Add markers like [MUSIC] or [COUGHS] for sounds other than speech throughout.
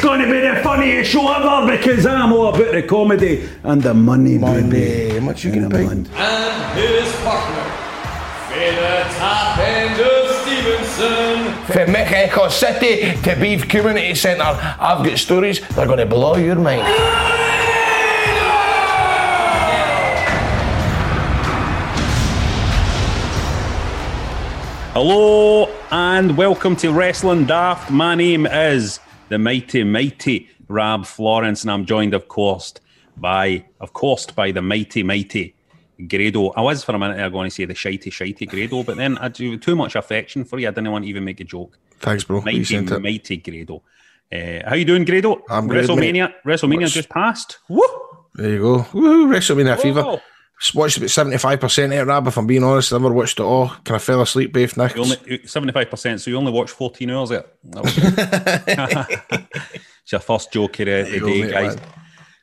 It's going to be the funniest show ever because I'm all about the comedy and the money, baby. How much you gonna pay? and his partner, Finn Top End of Stevenston. From Mick Echo City to Beef Community Centre, I've got stories that are going to blow your mind. Hello and welcome to Wrestling Daft. My name is the mighty, mighty Rab Florence, and I'm joined, of course, by, of course, by the mighty, mighty Grado. I was for a minute there going to say the shitey, shitey Grado, but then I do too much affection for you. I didn't want to even make a joke. Thanks, bro. Mighty, You sent it. mighty Grado. Uh, how you doing, Grado? I'm WrestleMania. WrestleMania What's- just passed. Woo! There you go. Woohoo, WrestleMania Fever. Watched about 75% of it, Rab, if I'm being honest. I never watched it all. Kind of fell asleep both nights. You only seventy-five percent, so you only watched fourteen hours of it. [LAUGHS] It's your first joke of the, day, guys.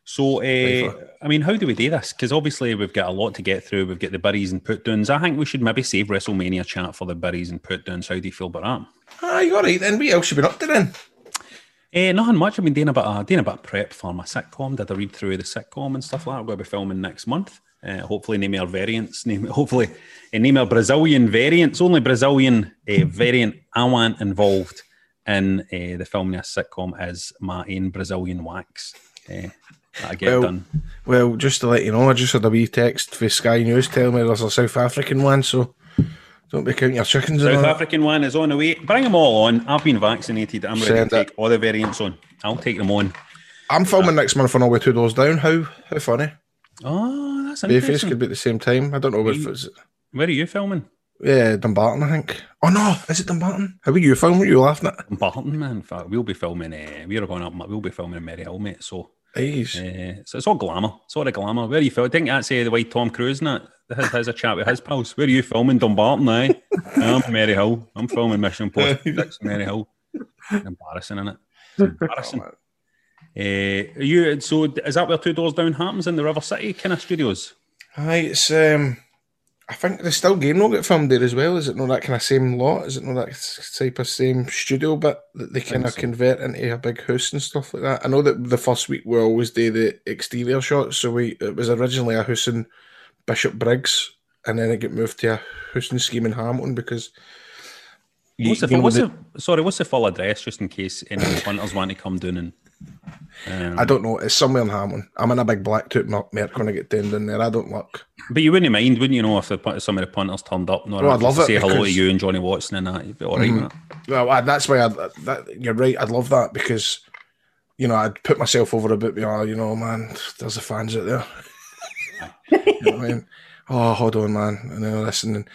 So, uh, I mean, how do we do this? Because obviously we've got a lot to get through. We've got the burries and put downs. I think we should maybe save WrestleMania chat for the burries and put downs. How do you feel about that? Ah, you all right then? What else you been up to then? Eh, nothing much. I've been doing a bit of doing a bit of prep for my sitcom. Did a read through the sitcom and stuff like that. I'm going to be filming next month. Uh, hopefully, name our variants. Name hopefully, uh, name our Brazilian variants. Only Brazilian uh, variant I want involved in uh, the filming of this sitcom is my own Brazilian wax. Uh, I get Well, done. Well, just to let you know, I just had a wee text for Sky News telling me there's a South African one, so don't be counting your chickens. South. African one is on the way. Bring them all on. I've been vaccinated. I'm ready Send to it. take all the variants on. I'll take them on. I'm filming next month on All Way Two Doors Down. How how funny. Oh, that's Bayface could be at the same time. I don't know if it's Where are you filming? yeah, Dumbarton, I think. Oh no, is it Dumbarton? How are you filming? Were you laughing at? Barton, man. In fact, we'll be filming. Uh, we're going up. We'll be filming in Maryhill, mate. So, uh, so it's all glamour. It's all the glamour. Where are you filming? Didn't that say the way Tom Cruise and that has, has a chat with his pals? Where are you filming? Dumbarton, aye. I'm Maryhill. I'm filming Mission Impossible Six, Maryhill. Embarrassing, isn't it? It's embarrassing. Uh, are you so is that where Two Doors Down happens in the River City kind of studios? Hi, it's um I think the still game get filmed there as well. Is it not that kind of same lot? Is it not that type of same studio but that they kind of so. convert into a big house and stuff like that? I know that the first week we always do the exterior shots, so we it was originally a house in Bishopbriggs, and then it got moved to a house in scheme in Hamilton because you- What's the, you know, what's the- the sorry? What's the full address just in case any punters [COUGHS] want to come down and um, I don't know. It's somewhere in Hamilton. I'm in a big black tooth mer- merc when I get down in there. I don't look. But you wouldn't mind, wouldn't you know, if the, some of the punters turned up? No, Well, I'd love to it say hello to you and Johnny Watson and that. You'd be all right with it. Well, I, that's why I, that you're right. I'd love that because you know I'd put myself over a bit. You know, you know, man, there's the fans out there. you know what I mean? [LAUGHS] Oh, hold on, man, and then listen. And,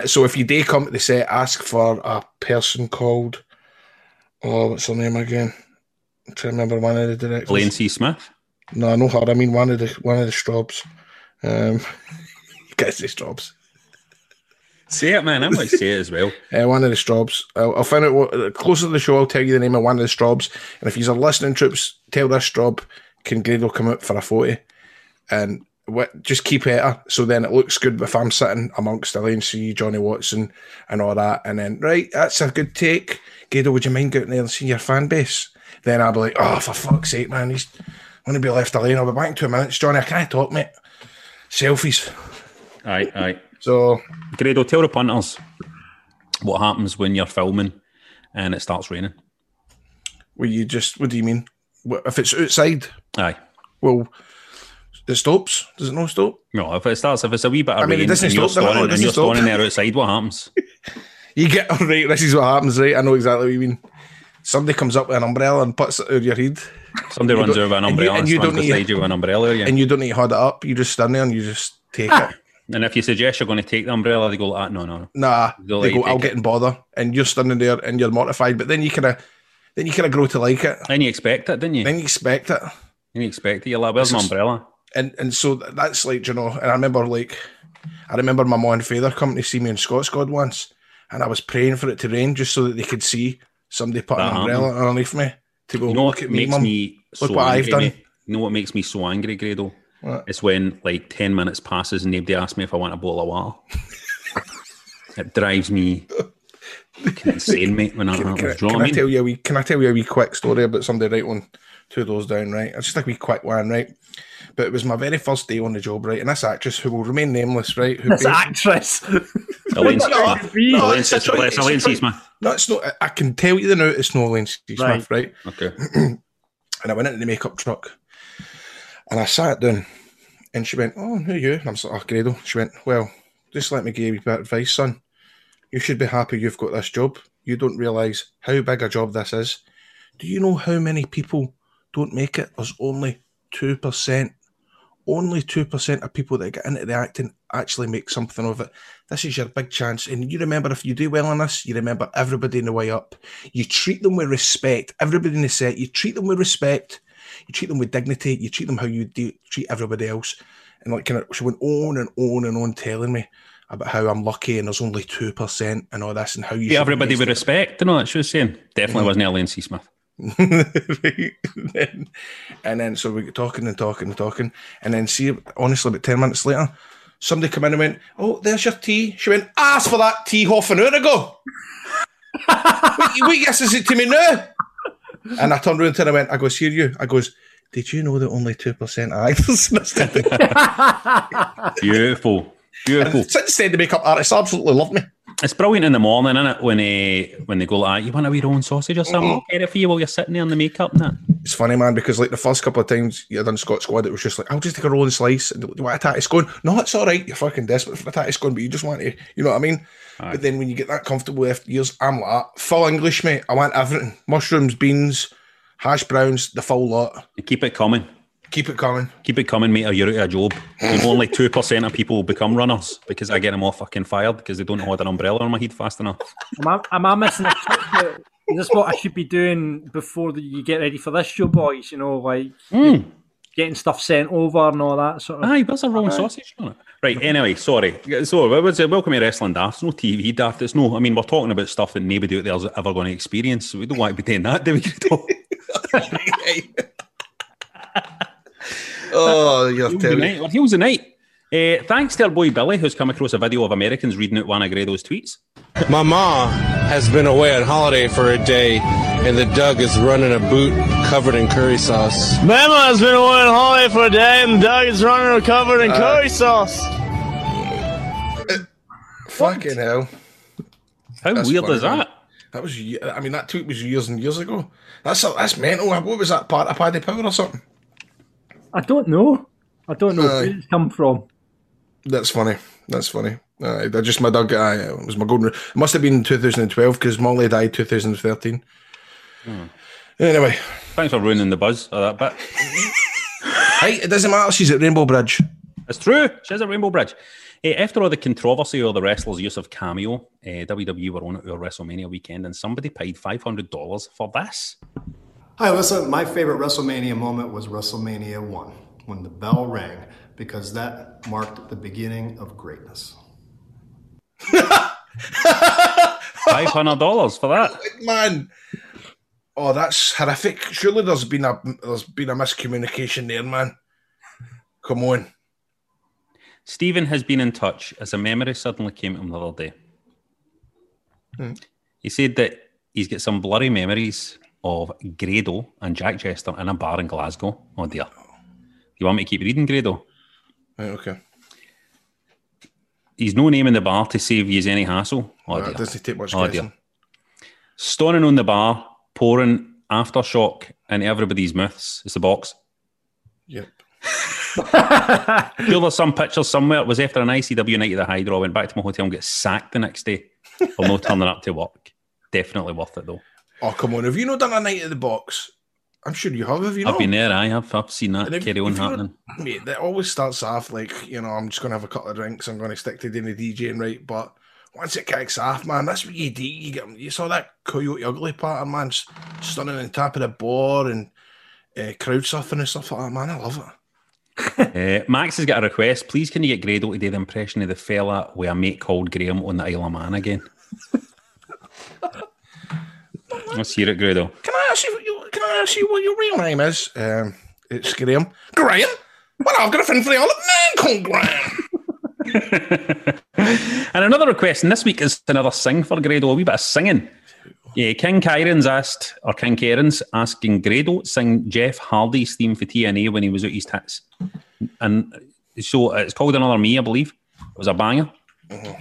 and so if you do come to the set, ask for a person called. Oh, what's her name again? I'm trying to remember one of the directors. Elaine C. Smith. No, no her. I mean one of the one of the Straubs. Um, [LAUGHS] you guys say Straubs. Say it, man. I'm going to say it as well. [LAUGHS] Uh, one of the Straubs. I'll, I'll find out what closer to the show. I'll tell you the name of one of the Straubs. And if you're listening, troops, tell this Straub can Grado come out for a photo, and what, just keep at her. So then it looks good if I'm sitting amongst Elaine C, Johnny Watson, and all that. And then right, that's a good take. Grado, would you mind getting there and seeing your fan base? Then I'll be like, oh, for fuck's sake, man, he's going to be left alone. I'll be back in two minutes, Johnny. I can't talk, mate. Selfies. Aye, aye. So Grado, tell the punters what happens when you're filming and it starts raining. Well, you just? What do you mean? If it's outside? Aye. Well, it stops. Does it not stop? No, if it starts, if it's a wee bit of I mean, it doesn't and you're stop, it? standing, and you're standing there outside, what happens? [LAUGHS] You get [LAUGHS] right. This is what happens, right? I know exactly what you mean. Somebody comes up with an umbrella and puts it over your head, Somebody runs over an and you- umbrella and, you don't need- beside you with an umbrella. Yeah. and you don't need to hold it up. You just stand there and you just take it. And if you suggest you're going to take the umbrella, they go, ah, no, no, no. Nah, they go. I'll take get in bother, and you're standing there and you're mortified. But then you kind of then you kind of grow to like it. And you expect it, didn't you? Then you expect it. And you expect it. You're like, where's my umbrella? and and so that's like you know and i remember like i remember my mom and father coming to see me in Scot Squad once and i was praying for it to rain just so that they could see somebody put an That umbrella underneath me to go You know look what at me mum me so Look what I've done. You know what makes me so angry, Grado? What? It's when like 10 minutes passes and nobody asks me if I want a bowl of water. [LAUGHS] it drives me insane, mate, when that can, happens. can, know can I I tell you a wee can I tell you a wee quick story about somebody right on two doors down, right? It's just like a wee quick one, right? But it was my very first day on the job, right? And this actress who will remain nameless, right? Who This actress. [LAUGHS] Elaine No, Smith. no, Elaine it's Smith. choice, It's it's a Elaine Smith. No, it's not. I- I can tell you the now. It's no Elaine Smith, Right. right? Okay. [CLEARS THROAT] And I went into the makeup truck and I sat down and she went, Oh, who are you? And I'm like, Oh, Grado. She went, Well, just let me give you a bit of advice, son. You should be happy you've got this job. You don't realise how big a job this is. Do you know how many people don't make it? There's only 2%. Only 2% of people that get into the acting actually make something of it. This is your big chance. And you remember, if you do well on this, you remember everybody in the way up. You treat them with respect. Everybody in the set, you treat them with respect. You treat them with dignity. You treat them how you do, treat everybody else. And like, kind of, she went on and on and on telling me about how I'm lucky and there's only 2% and all this and how you should everybody with respect. You know what she was saying? Definitely mm-hmm. wasn't Elaine C. Smith. Right? [LAUGHS] then, and then so we get talking and talking and talking, and then see, honestly, about ten minutes later, somebody come in and went, "Oh, there's your tea." She went, "Ask for that tea half an hour ago." what, what yes is it to me now? And I turned around and I went, "I goes, here you." I goes, "Did you know that only two percent are actors?" in this [LAUGHS] country?" Beautiful. Beautiful. Since then, the makeup artists absolutely love me. It's brilliant in the morning, isn't it? When uh, when they go like, you want a wee roll and sausage or something? I'll get it for you while you're sitting there in the makeup and that. It's funny, man, because like the first couple of times you done Scot Squad, it was just like, I'll just take a rolling slice and do you want a tatty scone? No, it's all right. You're fucking desperate for a tatty scone, but you just want to, you know what I mean? Aye. But then when you get that comfortable after years, I'm like, full English, mate. I want everything mushrooms, beans, hash browns, the full lot. You keep it coming. Keep it coming. Keep it coming, mate, or you're out of a job. Only 2% of people become runners because I get them all fucking fired because they don't hold an umbrella on my head fast enough. Am I, am I missing a trick? here? Is this what I should be doing before the, you get ready for this show, boys? You know, like Mm. getting stuff sent over and all that sort of. Aye, there's a rolling sausage on it. Right, anyway, sorry. So, what was it? welcome to Wrestling Daft. It's no TV daft. It's no, I mean, we're talking about stuff that nobody out there's ever going to experience. So we don't want to be doing that, do we? [LAUGHS] [LAUGHS] oh, [LAUGHS] you're Heels terrible. tonight. We're heels tonight. Uh, thanks to our boy Billy, who's come across a video of Americans reading out one of Grado's tweets. My ma has been away on holiday for a day, and the Doug is running a boot covered in curry sauce. Mama has been away on holiday for a day and the Doug is running her covered in curry sauce. Fucking hell. How That's weird funny, is that? That was, I mean, that tweet was years and years ago. That's that's mental. What was that part of Paddy Power or something? I don't know. I don't know Aye. where it's come from. That's funny. That's funny. Uh, I just my dog. I it was my golden. It must have been 2012 because Molly died 2013. Anyway, Thanks for ruining the buzz of that bit. [LAUGHS] hey, it doesn't matter. She's at Rainbow Bridge. It's true. She has a Rainbow Bridge. Hey, after all the controversy of the wrestlers' use of Cameo, uh, WWE were on at our WrestleMania weekend and somebody paid $500 for this. Hi, listen, my favorite WrestleMania moment was WrestleMania 1 when the bell rang because that marked the beginning of greatness. [LAUGHS] $500 for that. Man, oh, that's horrific. Surely there's been a there's been a miscommunication there, man. Come on. Stephen has been in touch as a memory suddenly came to him the other day. Hmm. He said that he's got some blurry memories of Grado and Jack Jester in a bar in Glasgow. Oh dear. You want me to keep reading Grado? Right, okay. He's no name in the bar to save you any hassle. Oh dear. doesn't take much Oh, guessing. dear. Stoning on the bar, pouring aftershock into everybody's mouths. It's the box. Yep. Sure, there's some pictures somewhere. It was after an ICW night at the Hydro. I went back to my hotel and get sacked the next day for not turning up to work. Definitely worth it though. Oh, come on. Have you not done a night at the box? I'm sure you have. Have you not? I've been there. I have. I've seen that if- carry on happening. Mate, that always starts off like, you know, I'm just going to have a couple of drinks. I'm going to stick to doing the DJing right. But once it kicks off, man, that's what you do. You get you saw that Coyote Ugly pattern, man, s- stunning on top of the board and uh, crowd surfing and stuff like that, man. I love it. Uh, [LAUGHS] [LAUGHS] Max has got a request. Please, can you get Grado to do the impression of the fella with a mate called Graham on the Isle of Man again? [LAUGHS] Let's hear it, Grado. Can I ask you? What can I ask you what your real name is? Um, it's Graham. Graham. Well, I've got a friend for the Isle of Man called Graham. [LAUGHS] And another request, and this week is another sing for Grado, a wee bit of singing. Yeah, King Kyron's asked, or King Karen's asking Grado sing Jeff Hardy's theme for TNA when he was out East Hits. And so it's called Another Me, I believe. It was a banger.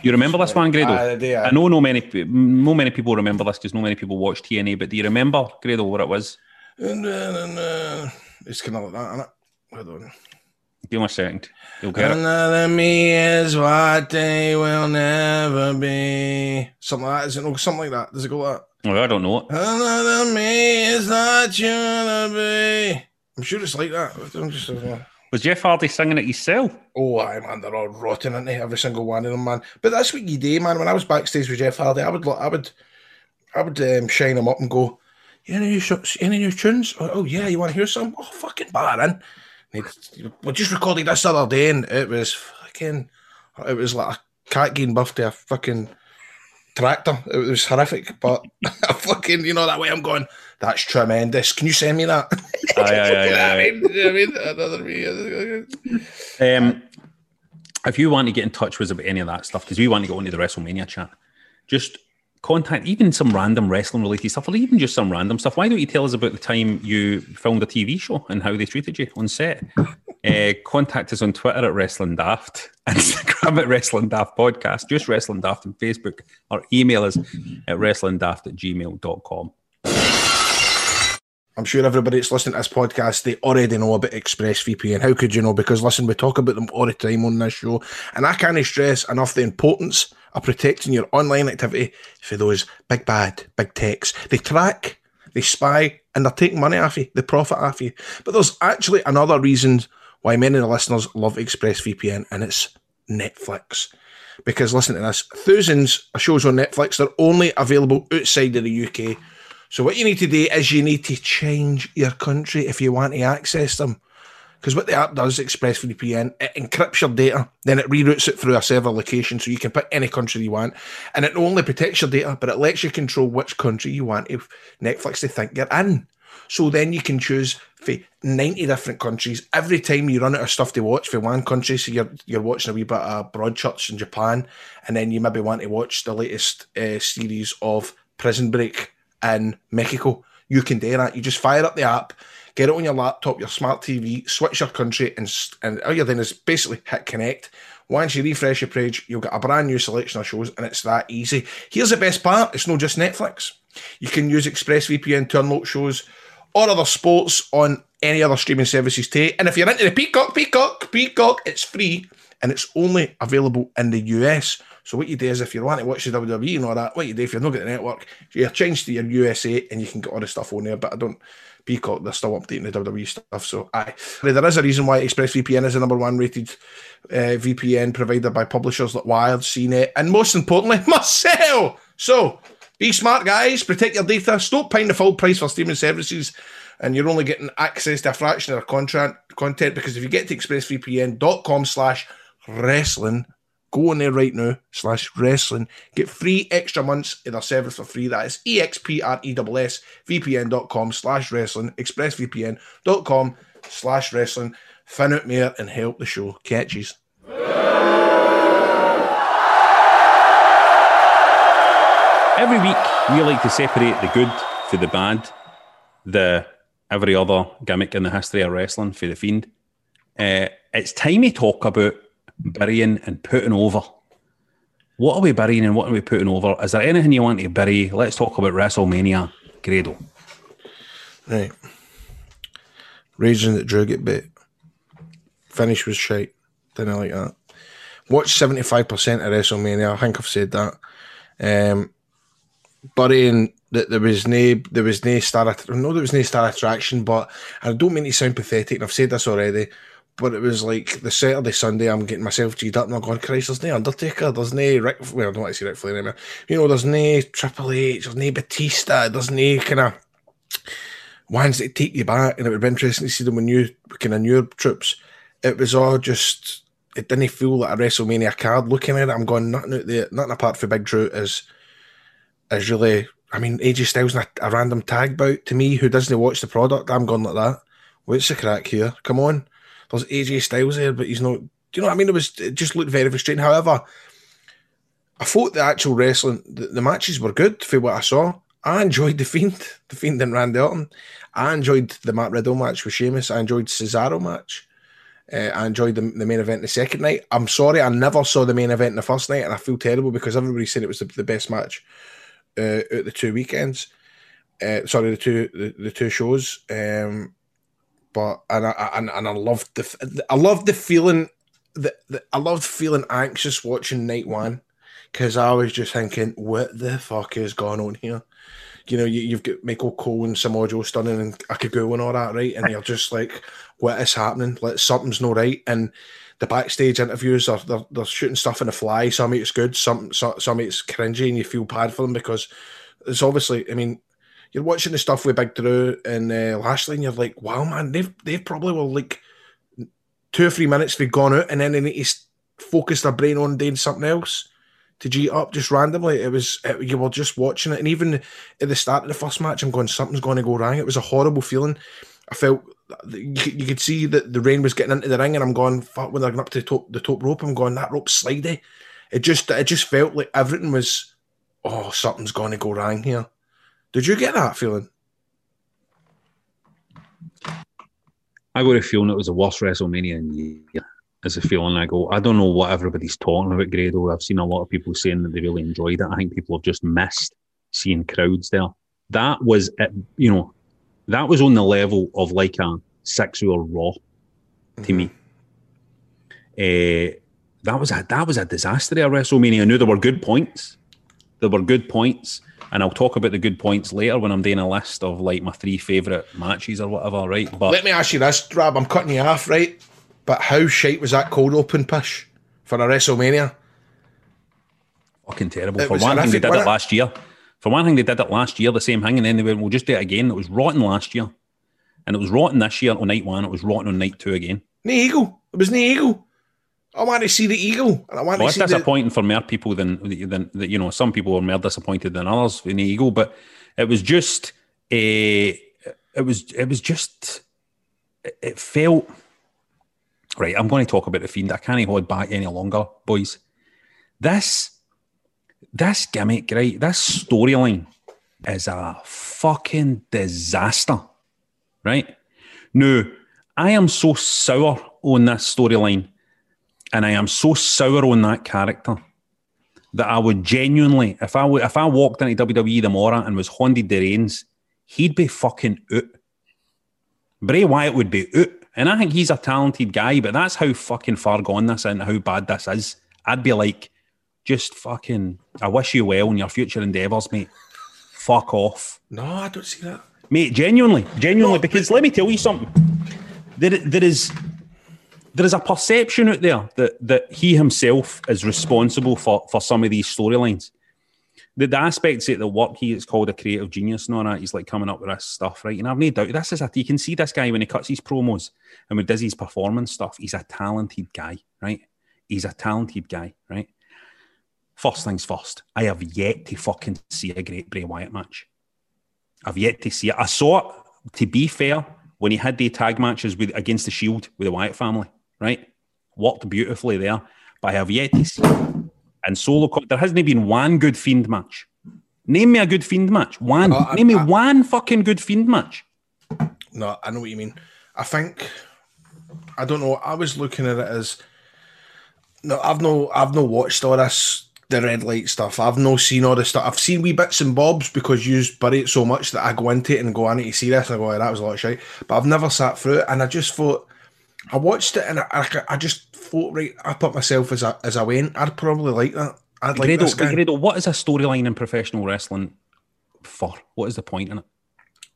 You remember this one, Grado? Aye, I know no many, no many people remember this because no many people watch TNA, but do you remember, Grado, what it was? Uh, uh, it's kind of like that, isn't it? Hold on. Give me a second. You'll get it. Another me is what they will never be. Something like that. Is it something like that? Does it go like that? Oh, I don't know it. Another me is not you to be. I'm sure it's like that. Was Jeff Hardy singing it himself? oh, aye, man, they're all rotten, they? Every single one of them, man. But that's what you do, man. When I was backstage with Jeff Hardy, I would, I would, I would um, shine him up and go, "You any new, sh- any new tunes? Oh, oh, yeah, you want to hear some? Oh, fucking bar in." And We just recorded this the other day, and it was fucking, it was like a cat getting buffed to a fucking tractor. It was horrific, but [LAUGHS] I fucking, you know, that way I'm going, that's tremendous. Can you send me that? Aye, aye, aye, [LAUGHS] I mean? Another me. Um, if you want to get in touch with us about any of that stuff, because we want to go into the WrestleMania chat, just contact even some random wrestling related stuff, or even just some random stuff. Why don't you tell us about the time you filmed a TV show and how they treated you on set? uh, contact us on Twitter at Wrestling Daft, [LAUGHS] Instagram at Wrestling Daft Podcast, just Wrestling Daft on Facebook, or email us at wrestlingdaft at gmail.com. I'm sure everybody that's listening to this podcast, they already know about ExpressVPN. How could you know? Because listen, we talk about them all the time on this show, and I can't stress enough the importance of protecting your online activity for those big bad, big techs. They track, they spy, and they're taking money off you, they profit off you. But there's actually another reason why many of the listeners love ExpressVPN, and it's Netflix. Because listen to this, thousands of shows on Netflix, they're only available outside of the UK. So what you need to do is you need to change your country if you want to access them. Because what the app does, ExpressVPN, it encrypts your data, then it reroutes it through a server location so you can pick any country you want. And it only protects your data, but it lets you control which country you want if Netflix they think you're in. So then you can choose for 90 different countries. Every time you run out of stuff to watch for one country, so you're you're watching a wee bit of Broadchurch in Japan, and then you maybe want to watch the latest uh, series of Prison Break in Mexico, you can do that. You just fire up the app, get it on your laptop, your smart TV, switch your country, and and all you're doing is basically hit connect. Once you refresh your page, you'll get a brand new selection of shows, and it's that easy. Here's the best part: it's not just Netflix. You can use ExpressVPN to unlock shows or other sports on any other streaming services too. And if you're into the Peacock, Peacock, Peacock, it's free and it's only available in the US. So what you do is if you want to watch the WWE and all that, what you do if you're not getting the network, you change to your USA and you can get all the stuff on there. But I don't Peacock, they're still updating the WWE stuff. So. There is a reason why ExpressVPN is the number one rated uh, VPN provider by publishers like Wired, CNET, and most importantly, [LAUGHS] Marcel. So be smart, guys. Protect your data. Stop paying the full price for streaming services, and you're only getting access to a fraction of their content. Content because if you get to expressvpn.com slash wrestling, go on there right now slash wrestling, get three extra months in their service for free. That is express vpn.com slash wrestling, expressvpn.com slash wrestling. Fin out more and help the show. Catches. Every week, we like to separate the good for the bad, the every other gimmick in the history of wrestling for the fiend. Uh, it's time we talk about burying and putting over. What are we burying and what are we putting over? Is there anything you want to bury? Let's talk about WrestleMania, Grado. Right. Reason that Drew get bit. Finish was shite. Didn't like that. Watch 75% of WrestleMania. I think I've said that. Um, burying that there was no there was no star no there was no star attraction, but I don't mean to sound pathetic, and I've said this already, but it was like the Saturday, Sunday, I'm getting myself G'd up and I'm going, Christ, there's no Undertaker, there's no Rick, well, I don't want to say Ric Flair anymore. You know, there's no Triple H, there's no Batista, there's no kind of ones that take you back, and it would be interesting to see them with new, kind of newer troops. It was all just, it didn't feel like a WrestleMania card. Looking at it, I'm going, nothing out there, nothing apart from Big Drew is, is really, I mean, AJ Styles a, a random tag bout to me who doesn't watch the product, I'm going like that. What's the crack here? Come on. There's AJ Styles there, but he's not. Do you know what I mean? It was it just looked very frustrating. However, I thought the actual wrestling, the, the matches were good for what I saw. I enjoyed the Fiend, [LAUGHS] the Fiend and Randy Orton. I enjoyed the Matt Riddle match with Sheamus. I enjoyed Cesaro match. Uh, I enjoyed the, the main event the second night. I'm sorry, I never saw the main event the first night, and I feel terrible because everybody said it was the, the best match uh, at the two weekends. Uh, sorry, the two the, the two shows. Um, but and I and, and I loved the I loved the feeling that I loved feeling anxious watching night one because I was just thinking, what the fuck is going on here? You know, you, have got Michael Cole and Samoa Joe stunning and Akagu and all that, right? And you're just like, what is happening? Like something's not right. And the backstage interviews are they're, they're shooting stuff in the fly. Some it's good, some some, it's cringy, and you feel bad for them because it's obviously. I mean, you're watching the stuff with Big Drew and uh, Lashley, and you're like, wow, man, they've they've probably will like two or three minutes they've gone out, and then they need to focus their brain on doing something else to G up just randomly. It was it, you were just watching it, and even at the start of the first match, I'm going, something's going to go wrong. It was a horrible feeling. I felt you, could see that the rain was getting into the ring, and I'm going, fuck, when they're getting up to the top, the top rope, I'm going, that rope's slidey. It just it just felt like everything was, oh, something's going to go wrong here. Did you get that feeling? I got a feeling it was the worst WrestleMania in year. As a feeling, I go, I don't know what everybody's talking about, Grado. I've seen a lot of people saying that they really enjoyed it. I think people have just missed seeing crowds there. That was, it, you know, that was on the level of like a sexual raw to mm-hmm. me. Uh, that was a that was a disaster at WrestleMania. I knew there were good points. There were good points and I'll talk about the good points later when I'm doing a list of like my three favourite matches or whatever, right? But let me ask you this, Drab. I'm cutting you off, right? But how shite was that cold open push for a WrestleMania? Fucking terrible. It for one thing, they did it, it last year. For one thing, they did it last year, the same thing, and then they went, "We'll just do it again." It was rotten last year, and it was rotten this year on night one. It was rotten on night two again. No eagle. It was no eagle. I want to see the eagle, and I want well, to see. It's disappointing the... for more people than than you know. Some people are more disappointed than others in the eagle, but it was just a. It was. It was just. It felt. Right, I'm going to talk about the fiend. I can't hold back any longer, boys. This, this gimmick, right? This storyline is a fucking disaster, right? Now, I am so sour on this storyline and I am so sour on that character that I would genuinely, if I if I walked into WWE tomorrow and was handed the reins, he'd be fucking out. Bray Wyatt would be out. And I think he's a talented guy, but that's how fucking far gone this and how bad this is. I'd be like, just fucking, I wish you well in your future endeavours, mate. Fuck off. No, I don't see that. Mate, genuinely, genuinely, no, because let me tell you something. There, there is there is a perception out there that that he himself is responsible for for some of these storylines. The, the aspects at the work he is called a creative genius and all that. He's like coming up with this stuff, right? And I've no doubt this is a you can see this guy when he cuts his promos and when he does his performance stuff. He's a talented guy, right? He's a talented guy, right? First things first, I have yet to fucking see a great Bray Wyatt match. I've yet to see it. I saw it, to be fair, when he had the tag matches with against the Shield with the Wyatt family right? Worked beautifully there, but I have yet to see. And solo, there hasn't been one good Fiend match. Name me a good Fiend match. One. Uh, Name I, me I, one fucking good Fiend match. No, I know what you mean. I think I don't know. I was looking at it as no, I've no, I've no watched all this the red light stuff. I've no seen all this stuff. I've seen wee bits and bobs because you bury it so much that I go into it and go, I need to see this, and I go, that was a lot of shit. But I've never sat through it, and I just thought I watched it and I, I just thought, right, I put myself as a as I went. I'd probably like that. I'd like Grado, this guy. Grado, what is a storyline in professional wrestling for? What is the point in it?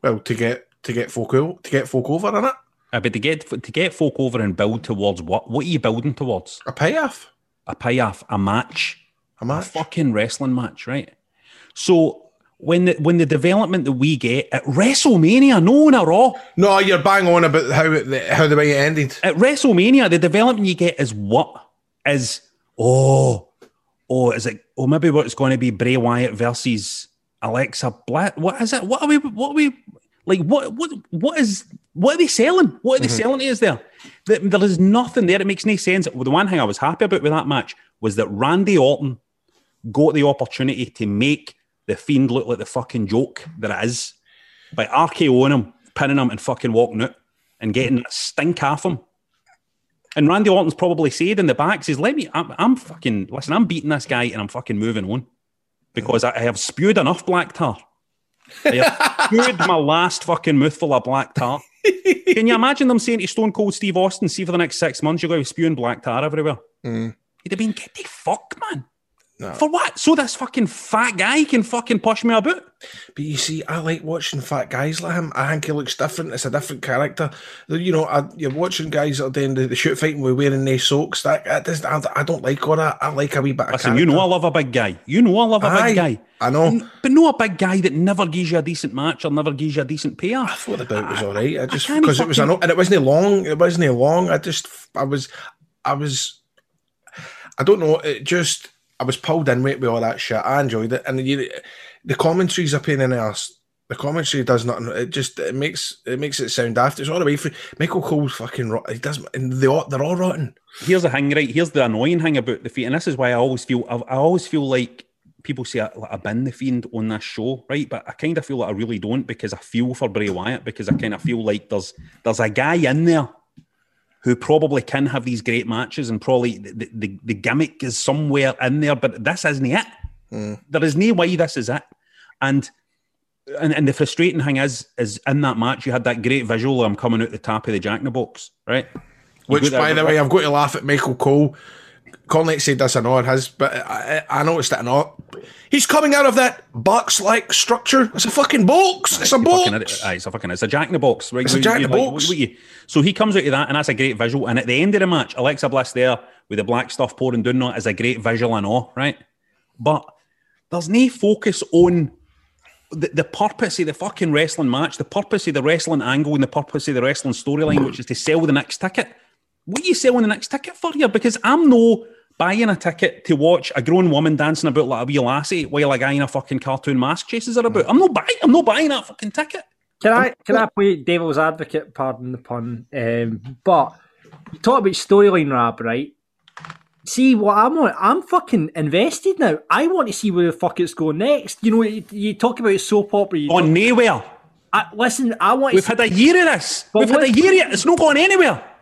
Well, to get to get folk to get folk over in it. Uh, but to get to get folk over and build towards what? What are you building towards? A payoff. A payoff, a match, A a match. fucking wrestling match, right? So when the when the development that we get at WrestleMania, no on a Raw, No, you're bang on about how the, how the way it ended. at WrestleMania, the development you get is what is oh oh is it oh maybe what's going to be Bray Wyatt versus Alexa Black? What is it? What are we? What are we? Like what? What? What is? What are they selling? What are they mm-hmm. selling to us there? There there is nothing there. It makes no sense. Well, the one thing I was happy about with that match was that Randy Orton got the opportunity to make the Fiend looked like the fucking joke that it is by RKOing him, pinning him, and fucking walking out and getting that stink off him. And Randy Orton's probably said in the back, says, Let me, I'm, I'm fucking, listen, I'm beating this guy and I'm fucking moving on because I, I have spewed enough black tar. I have spewed my last fucking mouthful of black tar. Can you imagine them saying to Stone Cold Steve Austin, see for the next six months, you're going to be spewing black tar everywhere? Mm. He'd have been, get the fuck, man. For what? So this fucking fat guy can fucking push me about? But you see, I like watching fat guys like him. I think he looks different. It's a different character. You know, I, you're watching guys that are doing the, the shoot fighting with wearing their socks. That, that doesn't, I, I don't like all that. I like a wee bit of Listen, you know I love a big guy. You know I love a Aye, big guy. I know. N- But no a big guy that never gives you a decent match or never gives you a decent I thought the bout was all right. I just because it was an, and it wasn't long. It wasn't long. I just I was I was I don't know. It just I was pulled in with, all that shit. I enjoyed it, and you, the commentaries are pain in the ass. The commentary does nothing. It just it makes it makes it sound daft. It's all the way for Michael Cole's fucking. Rot, he does, and they all, they're all rotten. Here's the thing, right? Here's the annoying thing about the fiend, and this is why I always feel I, I always feel like people say I, like, bin the fiend on this show, right? But I kind of feel like I really don't because I feel for Bray Wyatt because I kind of feel like there's there's a guy in there who probably can have these great matches and probably the, the, the gimmick is somewhere in there, but this isn't it. Hmm. There is no way this is it. And and, and the frustrating thing is, is in that match you had that great visual of him coming out the top of the Jack in the Box, right? You Which, got by the way, I've got to laugh at Michael Cole. Conley said this and on his, but I, I noticed it not. He's coming out of that box-like structure. It's a fucking box. It's a fucking, box. aye, it's a fucking, it's a Jack in the Box. Right? It's a Jack in the Box. what- what you- so he comes out of that, and that's a great visual. And at the end of the match, Alexa Bliss there with the black stuff pouring down on it is a great visual and all, right? But there's no focus on the, the purpose of the fucking wrestling match, the purpose of the wrestling angle, and the purpose of the wrestling storyline, which is to sell the next ticket. What are you selling the next ticket for here? Because I'm no buying a ticket to watch a grown woman dancing about like a wee lassie while a guy in a fucking cartoon mask chases her about. I'm not buying. I'm not buying that fucking ticket. Can I can I play devil's advocate? Pardon the pun. Um, but you talk about storyline, Rab, right? See what I'm on. I'm fucking invested now. I want to see where the fuck it's going next. You know, you, you talk about soap opera. You On nowhere. I, listen, I want. To We've see, had a year of this. But We've had a year of it. It's not going anywhere.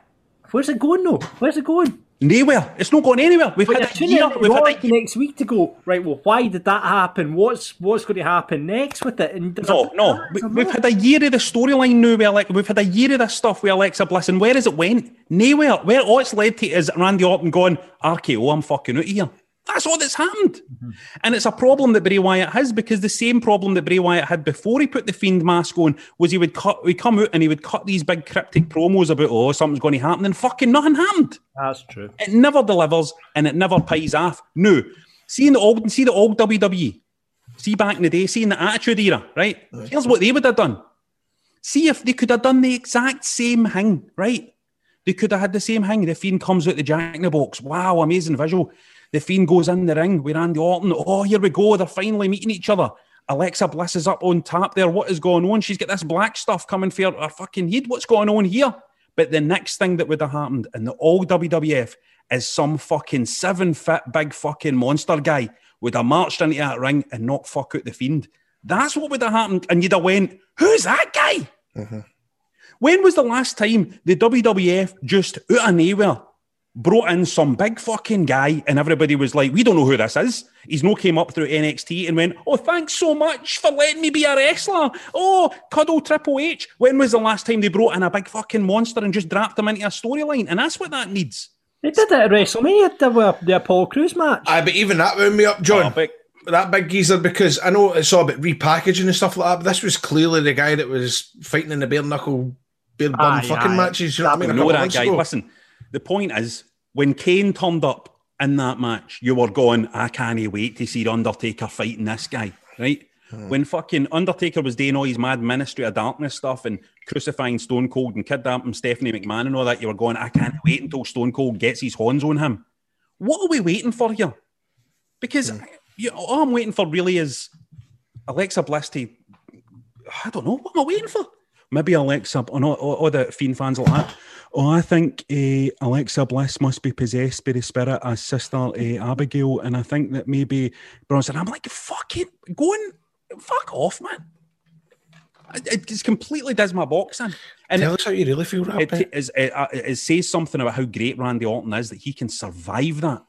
Where's it going though? Where's it going? Nowhere. It's not going anywhere. We've But had a year. We've had a next week to go right. Well, why did that happen? What's what's going to happen next with it? And No, no. We, we've had a year of the storyline now. Where like we've had a year of this stuff with Alexa Bliss, and where has it went? Nowhere. Where all it's led to is Randy Orton going, RKO, I'm fucking out of here. That's all that's happened. Mm-hmm. And it's a problem that Bray Wyatt has because the same problem that Bray Wyatt had before he put the Fiend mask on was he would cut, he'd come out and he would cut these big cryptic promos about, oh, something's going to happen, and fucking nothing happened. That's true. It never delivers and it never pays off. No. See in the old see the old WWE. See back in the day, see in the attitude era, right? Here's what they would have done. See if they could have done the exact same thing, right? They could have had the same thing. The Fiend comes out the Jack in the Box. Wow, amazing visual. The Fiend goes in the ring with Randy Orton. Oh, here we go. They're finally meeting each other. Alexa Bliss is up on top there. What is going on? She's got this black stuff coming for her fucking head. What's going on here? But the next thing that would have happened in the old WWF is some fucking seven foot big fucking monster guy would have marched into that ring and not fuck out the Fiend. That's what would have happened. And you'd have went, who's that guy? Mm-hmm. When was the last time the WWF just out of nowhere brought in some big fucking guy and everybody was like, we don't know who this is. He's no came up through NXT and went, oh, thanks so much for letting me be a wrestler. Oh, cuddle Triple H. When was the last time they brought in a big fucking monster and just dropped him into a storyline? And that's what that needs. They did it at WrestleMania, the, uh, the Apollo Crews match. Aye, but even that wound me up, John. Oh, but- that big geezer, because I know it's all about repackaging and stuff like that, but this was clearly the guy that was fighting in the bare knuckle bare bum Aye, fucking aye. matches. You know what I mean? A know couple that guy. ago. Listen, the point is, when Kane turned up in that match, you were going, I can't wait to see Undertaker fighting this guy, right? Hmm. When fucking Undertaker was doing all his mad Ministry of Darkness stuff and crucifying Stone Cold and kidnapping Stephanie McMahon and all that, you were going, I can't wait until Stone Cold gets his horns on him. What are we waiting for here? Because Hmm. you all I'm waiting for really is Alexa Bliss to, I don't know, what am I waiting for? Maybe Alexa, no, all, all the Fiend fans like that. Oh, I think uh, Alexa Bliss must be possessed by the spirit as Sister uh, Abigail, and I think that maybe Bronson. I'm like, fucking going, fuck off, man. It, it just completely does my box in. And Tell us how you really feel, it, it, is- it, uh, it says something about how great Randy Orton is that he can survive that.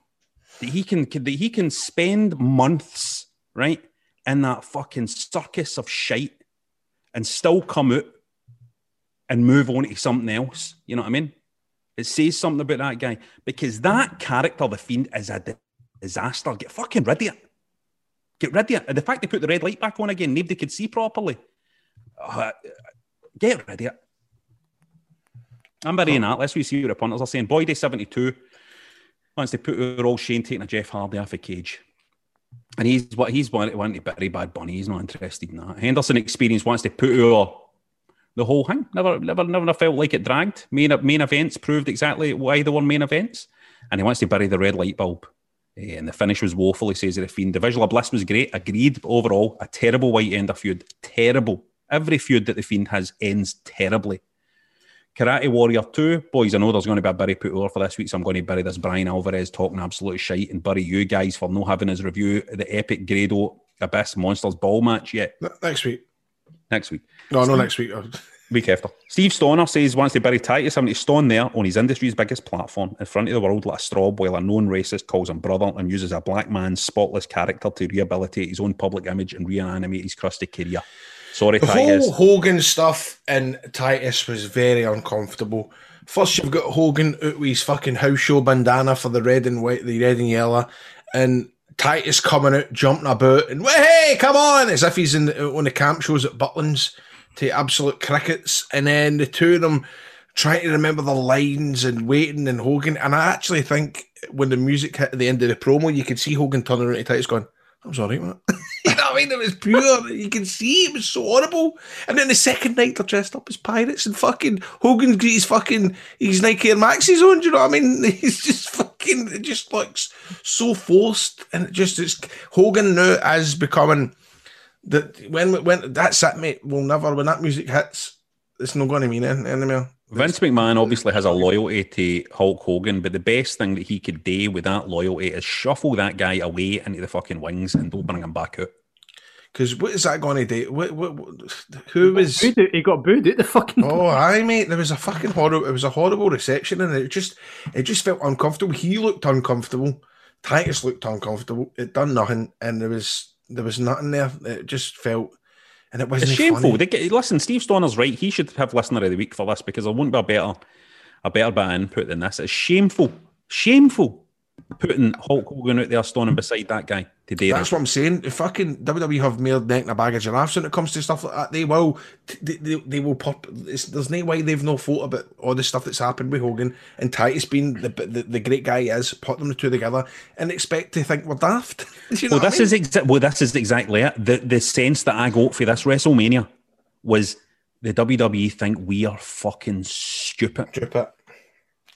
That he can that he can spend months right in that fucking circus of shite and still come out and move on to something else. You know what I mean? It says something about that guy because that character, the fiend, is a disaster. Get fucking rid of it. Get rid of it. And the fact they put the red light back on again, nobody could see properly. Uh, get rid of it. I'm burying that. Let's see what the punters are saying. Boy Day 72 wants to put over all Shane taking a Jeff Hardy off a cage. And he's what he's wanting to bury Bad Bunny. He's not interested in that. Henderson Experience wants to put over the whole thing. Never, never, never felt like it dragged. Main main events proved exactly why they were main events. And he wants to bury the red light bulb. Eh, and the finish was woeful, he says, of the Fiend. The visual of Bliss was great. Agreed. But overall, a terrible white end of feud. Terrible. Every feud that the Fiend has ends terribly. Karate Warrior 2. Boys, I know there's going to be a bury put over for this week, so I'm going to bury this Bryan Alvarez talking absolute shite and bury you guys for not having his review the epic Grado Abyss Monsters Ball match yet. Next week. Next week. No, no, next week. Week after. Steve Stoner says wants to bury Titus having to stand there on his industry's biggest platform in front of the world like a straw while a known racist calls him brother and uses a black man's spotless character to rehabilitate his own public image and reanimate his crusty career. Sorry, The Titus. whole Hogan stuff and Titus was very uncomfortable. First, you've got Hogan out with his fucking house show bandana for the red and white, the red and yellow, and Titus coming out, jumping about, and hey, come on, as if he's in the, of the camp shows at Butlins to absolute crickets, and then the two of them trying to remember the lines and waiting and Hogan. And I actually think when the music hit at the end of the promo, you could see Hogan turning around to Titus going, I'm sorry, man. You know what I mean? It was pure. You can see it was so horrible. And then the second night they're dressed up as pirates and fucking Hogan's got his fucking his Nike Air Maxis on. Do you know what I mean? [LAUGHS] He's just fucking. It just looks so forced, and it just it's Hogan now as becoming that when when that's it, mate. We'll never when that music hits, it's not going to mean anything anymore. Vince McMahon obviously has a loyalty to Hulk Hogan, but the best thing that he could do with that loyalty is shuffle that guy away into the fucking wings and don't bring him back out. Because what is that going to do? What, what, what, who was? Booed He got booed out the fucking. Oh, aye, mate. There was a fucking horrible. It was a horrible reception, and it just, it just felt uncomfortable. He looked uncomfortable. Titus looked uncomfortable. It done nothing, and there was, there was nothing there. It just felt, and it wasn't It's shameful. They get, listen, Steve Stoner's right. He should have listener of the week for this because there won't be a better, a better bit of input than this. It's shameful, shameful putting Hulk Hogan out there standing beside that guy today. That's what I'm saying. The fucking WWE have mere neck and a bag of giraffes when it comes to stuff like that. They will, they, they, they will pop. It's, there's no way they've no thought about all the stuff that's happened with Hogan and Titus being the the, the great guy he is. Put them the two together and expect to think we're daft. [LAUGHS] you know well, what I this mean? is exa- well, this is exactly it. The the sense that I got for this WrestleMania was the WWE think we are fucking stupid. Stupid.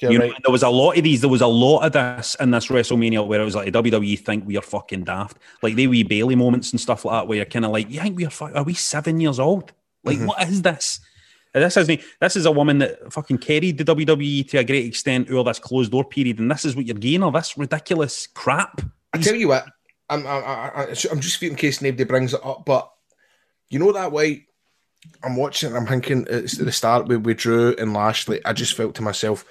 You know, right. there was a lot of these. There was a lot of this in this WrestleMania where it was like WWE think we are fucking daft, like they wee Bayley moments and stuff like that, where you're kind of like, you think we are? Fu- are we seven years old? Like, mm-hmm. what is this? This isn't. This is a woman that fucking carried the WWE to a great extent over this closed door period, and this is what you're getting all this ridiculous crap. I tell you what, I'm, I, I, I- I'm just in case nobody brings it up, but you know that way. I'm watching. I'm thinking it's at the start with, with Drew and Lashley. I just felt to myself,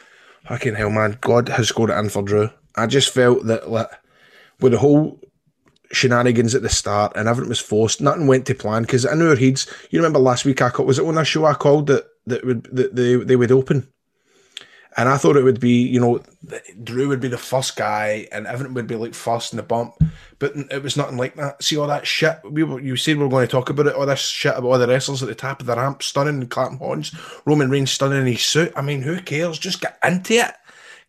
"Fucking hell, man! God has scored it in for Drew." I just felt that like, with the whole shenanigans at the start and everything was forced, nothing went to plan. Because I in our heads, you remember last week I called, was it on a show I called that that would that they they would open, And I thought it would be, you know, Drew would be the first guy, and everything would be like first in the bump. But it was nothing like that. See all that shit. We were, you said we were going to talk about it. All this shit about all the wrestlers at the top of the ramp, stunning and clapping horns. Roman Reigns stunning in his suit. I mean, who cares? Just get into it.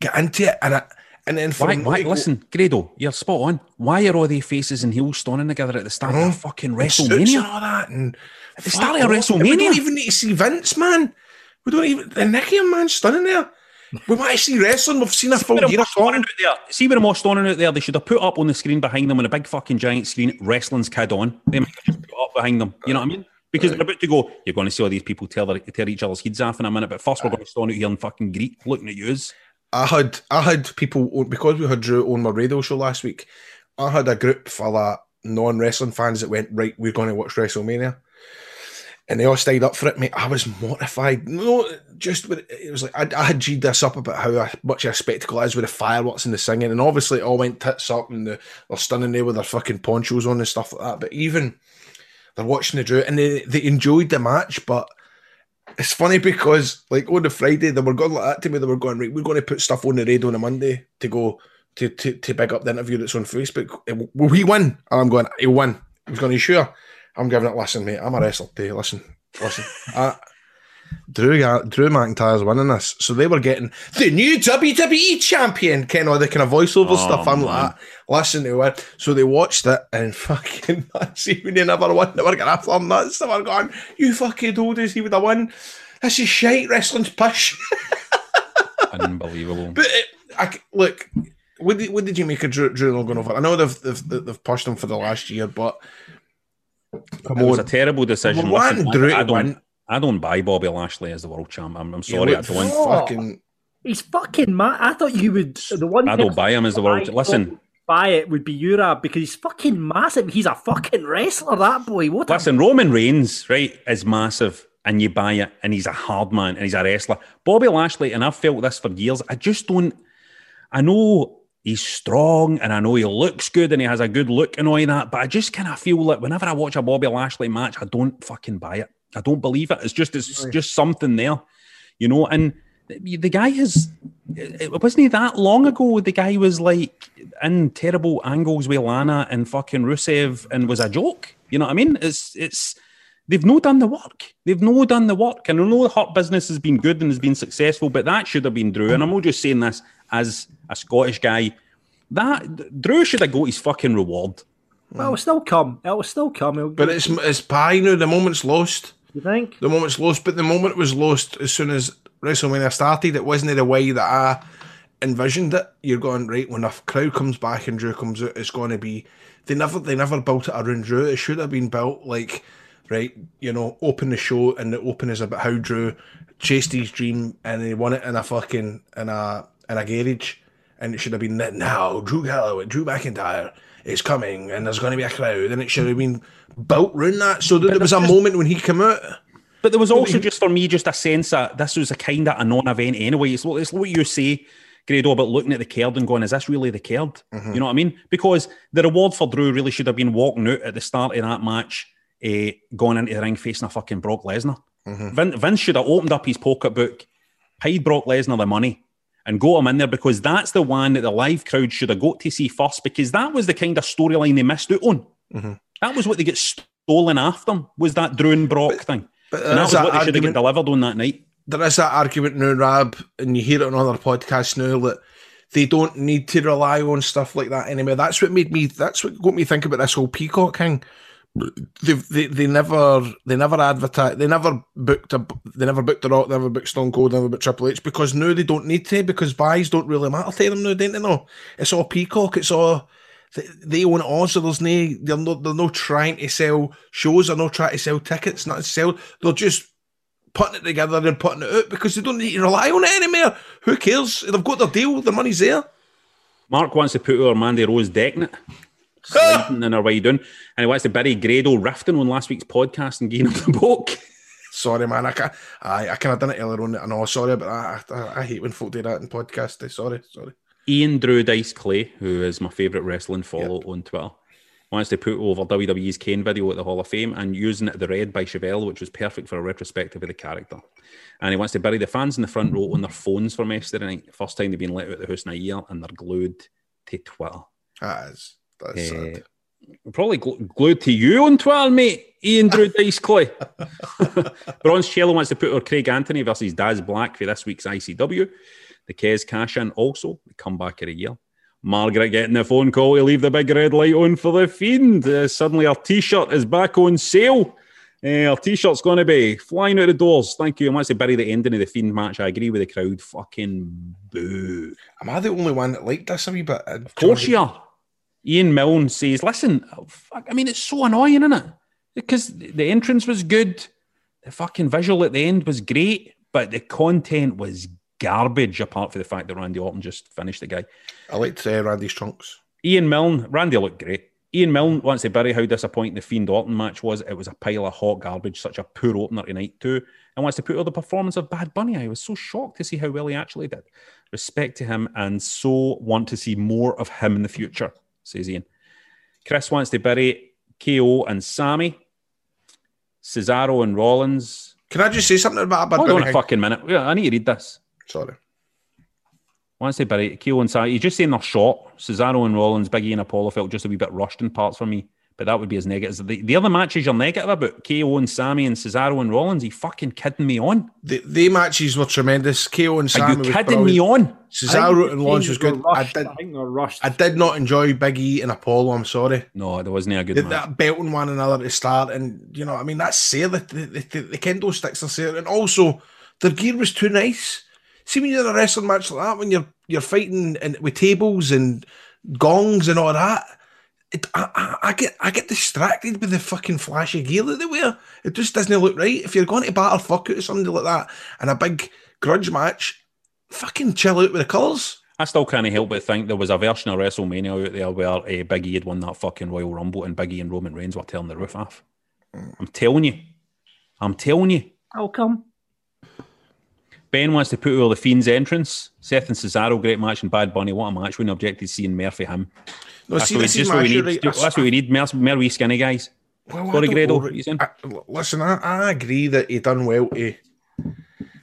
Get into it, and it, and then Why, why, go- listen, Grado, you're spot on. Why are all the faces and heels standing together at the start of mm-hmm. fucking and suits WrestleMania? and all that, and At the start of Fuck, We don't even need to see Vince, man. We don't even the Nicky man standing there. We to see wrestling. We've seen a full year of out there. See where I'm all out there? They should have put up on the screen behind them on a big fucking giant screen, wrestling's kid on. They might have just put up behind them. You know what I mean? Because they're about to go, you're going to see all these people tear, their, tear each other's heads off in a minute, but first we're going to stand out here and fucking greet, looking at yous. I had I had people because we had Drew on my radio show last week. I had a group full of non wrestling fans that went right. We're going to watch WrestleMania, and they all stayed up for it. Mate, I was mortified. No, just with it was like I, I had G'd this up about how much a spectacle it is with the fireworks and the singing, and obviously it all went tits up, and the, they're standing there with their fucking ponchos on and stuff like that. But even they're watching the Drew, and they they enjoyed the match, but it's funny because like on the Friday they were going like that to me. They were going. We're going to put stuff on the radio on a Monday to go to to, to big up the interview that's on Facebook. Will he win? And I'm going. He'll win. He's going. You sure? I'm giving it. Listen, mate. I'm a wrestler. Too. Listen, listen. I, Drew Drew McIntyre's winning this, so they were getting the new WWE champion, Ken, all the kind of voiceover oh, stuff. I'm like, listen to it. So they watched it and [LAUGHS] fucking see when they never won, they were getting after them nuts. They were going, "You fucking told us he would have won. This is shite. Wrestling's push." [LAUGHS] Unbelievable. But it, I, look, what did, what did you make of Drew, Drew going over? I know they've, they've they've pushed him for the last year, but come It was a terrible decision. Number one, Listen, Drew I, I don't, win. I don't buy Bobby Lashley as the world champ. I'm, I'm You sorry, I look don't. Fucking He's fucking mad. I thought you would. The one I don't buy him as the world. I Listen, buy it would be Urab because he's fucking massive. He's a fucking wrestler. That boy. What? a- Listen, Roman Reigns, right, is massive, and you buy it, and he's a hard man, and he's a wrestler. Bobby Lashley, and I've felt this for years. I just don't. I know he's strong, and I know he looks good, and he has a good look and all that. But I just kind of feel like whenever I watch a Bobby Lashley match, I don't fucking buy it. I don't believe it. It's just it's just something there, you know. And the the guy has. It wasn't he that long ago. The guy was like in terrible angles with Lana and fucking Rusev, and was a joke. You know what I mean? It's it's they've no done the work. They've no done the work. And I know the hot business has been good and has been successful, but that should have been Drew. And I'm not just saying this as a Scottish guy. That Drew should have got his fucking reward. Well, it'll still come. It'll still come. It'll- but it's it's pie now. The moment's lost. you think? The moment's lost, but the moment was lost as soon as WrestleMania started. It wasn't the way that I envisioned it. You're going right when a crowd comes back and Drew comes out. It's going to be they never they never built it around Drew. It should have been built like right, you know, open the show and the open is about how Drew chased his dream and he won it in a fucking in a in a garage. And it should have been that now Drew Galloway, Drew McIntyre is coming, and there's going to be a crowd, and it should have been built around that so that there was a moment when he came out. But there was also just for me just a sense that this was a kind of a non-event anyway. It's, what- it's what you say, Grado, about looking at the card and going, "Is this really the card?" Mm-hmm. You know what I mean? Because the reward for Drew really should have been walking out at the start of that match, eh, going into the ring facing a fucking Brock Lesnar. Mm-hmm. Vin, Vince should have opened up his pocketbook, paid Brock Lesnar the money, and got him in there because that's the one that the live crowd should have got to see first because that was the kind of storyline they missed out on. Mm-hmm. That was what they get stolen after them was that Drew and Brock thing. but and that was that what they should have delivered on that night. there is that argument now, Rab, and you hear it on other podcasts now that they don't need to rely on stuff like that anymore. That's what made me. That's what got me think about this whole Peacock thing. They, they, they never they never advertise they never booked a they never booked the Rock they never booked Stone Cold they never booked Triple H because now they don't need to because buys don't really matter to them now don't they know it's all Peacock it's all they, they own it all so there's no they're not they're not trying to sell shows they're not trying to sell tickets not sell they're just putting it together and putting it out because they don't need to rely on it anymore. Who cares? They've got their deal, the money's there. Mark wants to put our Mandy Rose decking it, sliding in her way down, and he wants to bury Grado rifting on last week's podcast and giving him the book. Sorry, man. I can't. I, I kind of done it earlier on. I know. Sorry, but I, I, I hate when folk do that in podcasts. Eh, sorry, sorry. Ian Drew Dice Clay, who is my favourite wrestling follow on Twitter, wants to put over WWE's Kane video at the Hall of Fame and using it the red by Chevelle, which was perfect for a retrospective of the character. And he wants to bury the fans in the front row on their phones from yesterday night. First time they've been let out of the house in a year, and they're glued to Twitter. That is that's Eh, sad. Probably gl- glued to you on Twitter, mate. Ian Drew [LAUGHS] Dice Clay. [LAUGHS] Bronze Cello wants to put over Craig Anthony versus Daz Black for this week's ICW. The Kez cash in also, the comeback of the year. Margaret getting a phone call to leave the big red light on for the Fiend. Uh, suddenly, her t shirt is back on sale. Uh, her t shirt's going to be flying out the doors. Thank you. And once they bury the ending of the Fiend match, I agree with the crowd. Fucking boo. Am I the only one that liked this a wee bit? Of course you are. Ian Milne says, listen, oh, fuck, I mean, it's so annoying, isn't it? Because the entrance was good. The fucking visual at the end was great, but the content was garbage apart from the fact that Randy Orton just finished the guy. I liked uh, Randy's trunks. Ian Milne, Randy looked great. Ian Milne wants to bury how disappointing the Fiend Orton match was. It was a pile of hot garbage, such a poor opener tonight too. And wants to put all the performance of Bad Bunny. I was so shocked to see how well he actually did. Respect to him and so want to see more of him in the future, says Ian. Chris wants to bury KO and Sammy, Cesaro and Rollins. Can I just say something about Hold on a fucking minute. Yeah, I need to read this. Sorry. Once they bury KO and Sammy, you're just saying they're short. Cesaro and Rollins, Biggie and Apollo felt just a wee bit rushed in parts for me, but that would be as negative. The, the other matches you're negative about, KO and Sammy and Cesaro and Rollins, you fucking kidding me on? The, the matches were tremendous. KO and Are Sammy you was kidding me on? Cesaro and Rollins was good. I I did, think they're rushed. I did not enjoy Big E and Apollo. I'm sorry. No, there wasn't a good They, match. that belting one another to start, and you know, I mean, that's Sayre. The, the, the, the kendo sticks are Sayre, and also their gear was too nice. See, when you're in a wrestling match like that, when you're you're fighting and with tables and gongs and all that, it, I, I, I get I get distracted with the fucking flashy gear that they wear. It just doesn't look right. If you're going to battle fuck out of somebody like that in a big grudge match, fucking chill out with the colours. I still can't help but think there was a version of WrestleMania out there where uh, Big E had won that fucking Royal Rumble and Big E and Roman Reigns were tearing the roof off. I'm telling you. I'm telling you. How come? Ben wants to put over the Fiend's entrance. Seth and Cesaro, great match, and Bad Bunny, what a match. Wouldn't object to seeing Murphy him. No, That's see, what, we, this is just what we need. right? That's what we need. Wee skinny guys. Well, I Sorry, don't Grado, know, you saying? Listen, I, I agree that he done well to.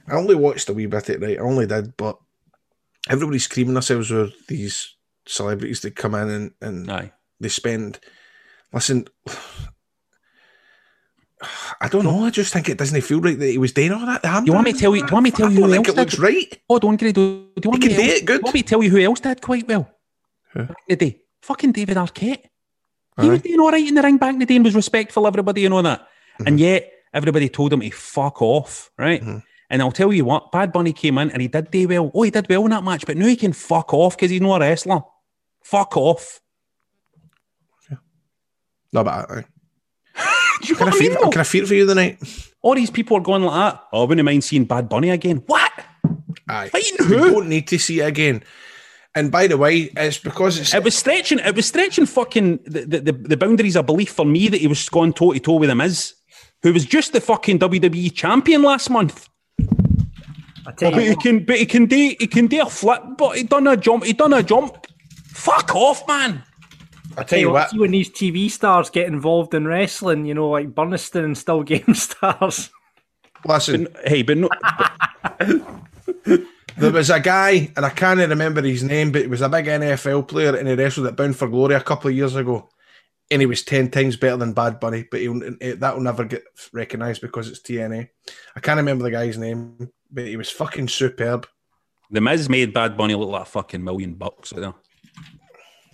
I only watched a wee bit of it, right? I only did, but everybody's screaming themselves with these celebrities that come in and, and Aye. they spend. Listen, I don't know. I just think it doesn't feel right that he was doing all that. You want me to tell you? Do you want me to tell I you who think else it looks right. Hold on, Grado. Do you want He me can do it good. Do you want me to tell you who else did quite well? Back in the day, fucking David Arquette. He was doing all right in the ring back in the day and was respectful everybody and all that. Mm-hmm. And yet everybody told him to fuck off, right? And I'll tell you what, Bad Bunny came in and he did do well. Oh, he did well in that match, but now he can fuck off because he's not a wrestler. Fuck off. No, but I, Do [LAUGHS] you can, I mean? feel, though? can I feel for you tonight? All these people are going like that. Oh, I wouldn't mind seeing Bad Bunny again. What? Aye. We who? don't need to see it again. And by the way, it's because it's It was stretching. It was stretching fucking the, the, the, the boundaries of belief for me that he was going toe to toe with him is, who was just the fucking WWE champion last month. I tell But you, he can, but he can do, he can do a flip. But he done a jump. He done a jump. Fuck off, man. I tell you what, see when these TV stars get involved in wrestling, you know, like Burnistoun and Still [LAUGHS] Game Stars. listen. Hey, but no, [LAUGHS] There was a guy, and I can't remember his name, but he was a big NFL player, and he wrestled at Bound for Glory a couple of years ago. And he was ten times better than Bad Bunny, but he'll, eh, that will never get recognised because it's TNA. I can't remember the guy's name, but he was fucking superb. the Miz made Bad Bunny look like a fucking million bucks out there.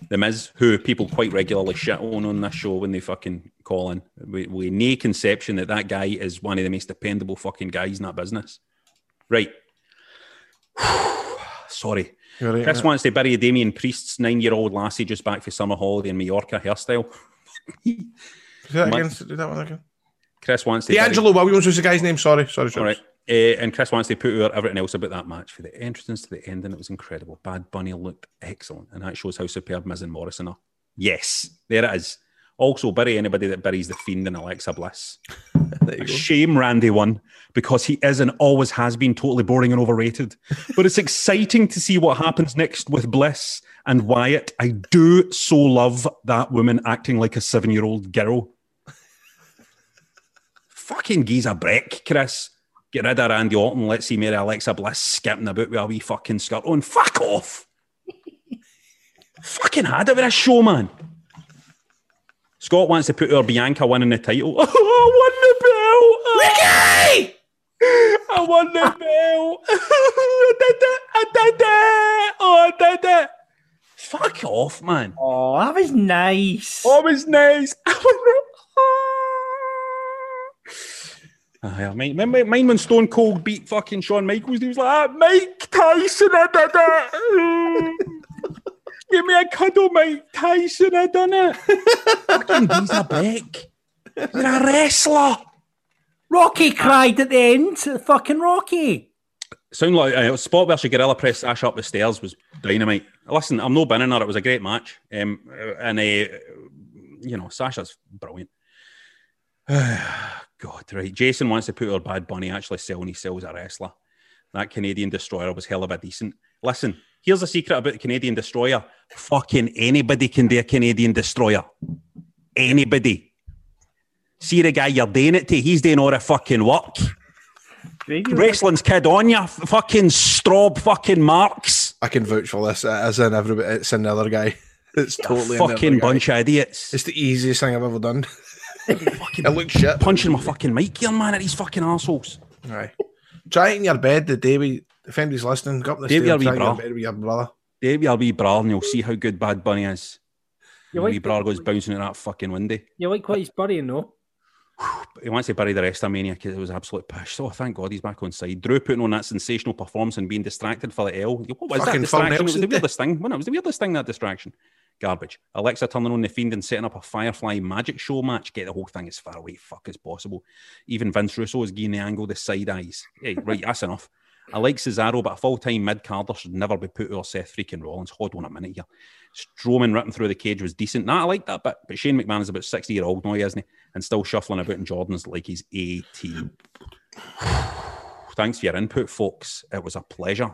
The Miz, who people quite regularly shit on on this show when they fucking call in, with no conception that that guy is one of the most dependable fucking guys in that business. Right. [SIGHS] Sorry. Right, Chris mate. wants to bury Damien Priest's nine-year-old lassie just back for summer holiday in Mallorca hairstyle. [LAUGHS] Do that again. Do that one again. Chris wants to bury- DeAngelo Williams was the guy's name. Sorry, sorry. All right. Uh, and Chris wants to put over everything else about that match for the entrance to the end, and it was incredible. Bad Bunny looked excellent, and that shows how superb Miz and Morrison are. Yes, there it is. Also, bury anybody that buries the Fiend in Alexa Bliss. [LAUGHS] There you go. Shame Randy won because he is and always has been totally boring and overrated. [LAUGHS] But it's exciting to see what happens next with Bliss and Wyatt. I do so love that woman acting like a seven year old girl. [LAUGHS] Fucking gives a break, Chris. Get rid of Randy Orton. Let's see Mary Alexa Bliss skipping about with a wee fucking skirt on. Fuck off. fucking had it with a show, man. Scott wants to put her Bianca winning the title. Oh, [LAUGHS] I won the belt. Ricky! I won the belt. [LAUGHS] I did it. I did it. Oh, I did it. Fuck off, man. Oh, that was nice. Oh, it was nice. [LAUGHS] I the... Ah, yeah, mine, mine, mine when Stone Cold beat fucking Shawn Michaels, he was like, ah, Mike Tyson, I did it. Give me a cuddle, Mike Tyson, I done it. fucking he's a brick. You're a wrestler. Rocky cried at the end. Fucking Rocky. Sound like uh, spot where she gorilla press Ash up the stairs was dynamite. Listen, I'm no binning her. It was a great match, um, and uh, you know Sasha's brilliant. [SIGHS] God, right. Jason wants to put her Bad Bunny actually selling his sells a wrestler. That Canadian Destroyer was hell of a decent. Listen, here's a secret about the Canadian Destroyer. Fucking anybody can be a Canadian Destroyer. Anybody. See the guy you're doing it to, he's doing all the fucking work. Wrestling's kid on you, fucking strobe fucking marks. I can vouch for this. As in everybody. It's in the other guy. [LAUGHS] It's totally in the other fucking guy. bunch of idiots. It's the easiest thing I've ever done. [LAUGHS] [LAUGHS] it looks shit. Punching my fucking mic here, man, at these fucking assholes. Aye. Try it in your bed the day we, if anybody's listening, go up the Davey, stairs, are we try it your bra? bed with your brother. Davey, I'll be bra and you'll see how good Bad Bunny is. You Wee like, bra goes bouncing at that fucking window. you like what he's burying, though? [SIGHS] He wants to bury the rest of Mania because it was absolute pish. Oh, so thank God he's back on side. Drew putting on that sensational performance and being distracted for the L. What was Fucking that distraction? It was the weirdest thing. Well, it was the weirdest thing, that distraction. Garbage. Alexa turning on the Fiend and setting up a Firefly magic show match. Get the whole thing as far away fuck as possible. Even Vince Russo is getting the angle, the side eyes. Hey, right, that's enough. I like Cesaro, but a full time mid carder should never be put over Seth freaking Rollins. Hold on a minute here. Strowman ripping through the cage was decent. Nah, I like that bit, but Shane McMahon is about 60 year old now, isn't he? And still shuffling about in Jordan's like he's 18. Thanks for your input, folks. It was a pleasure.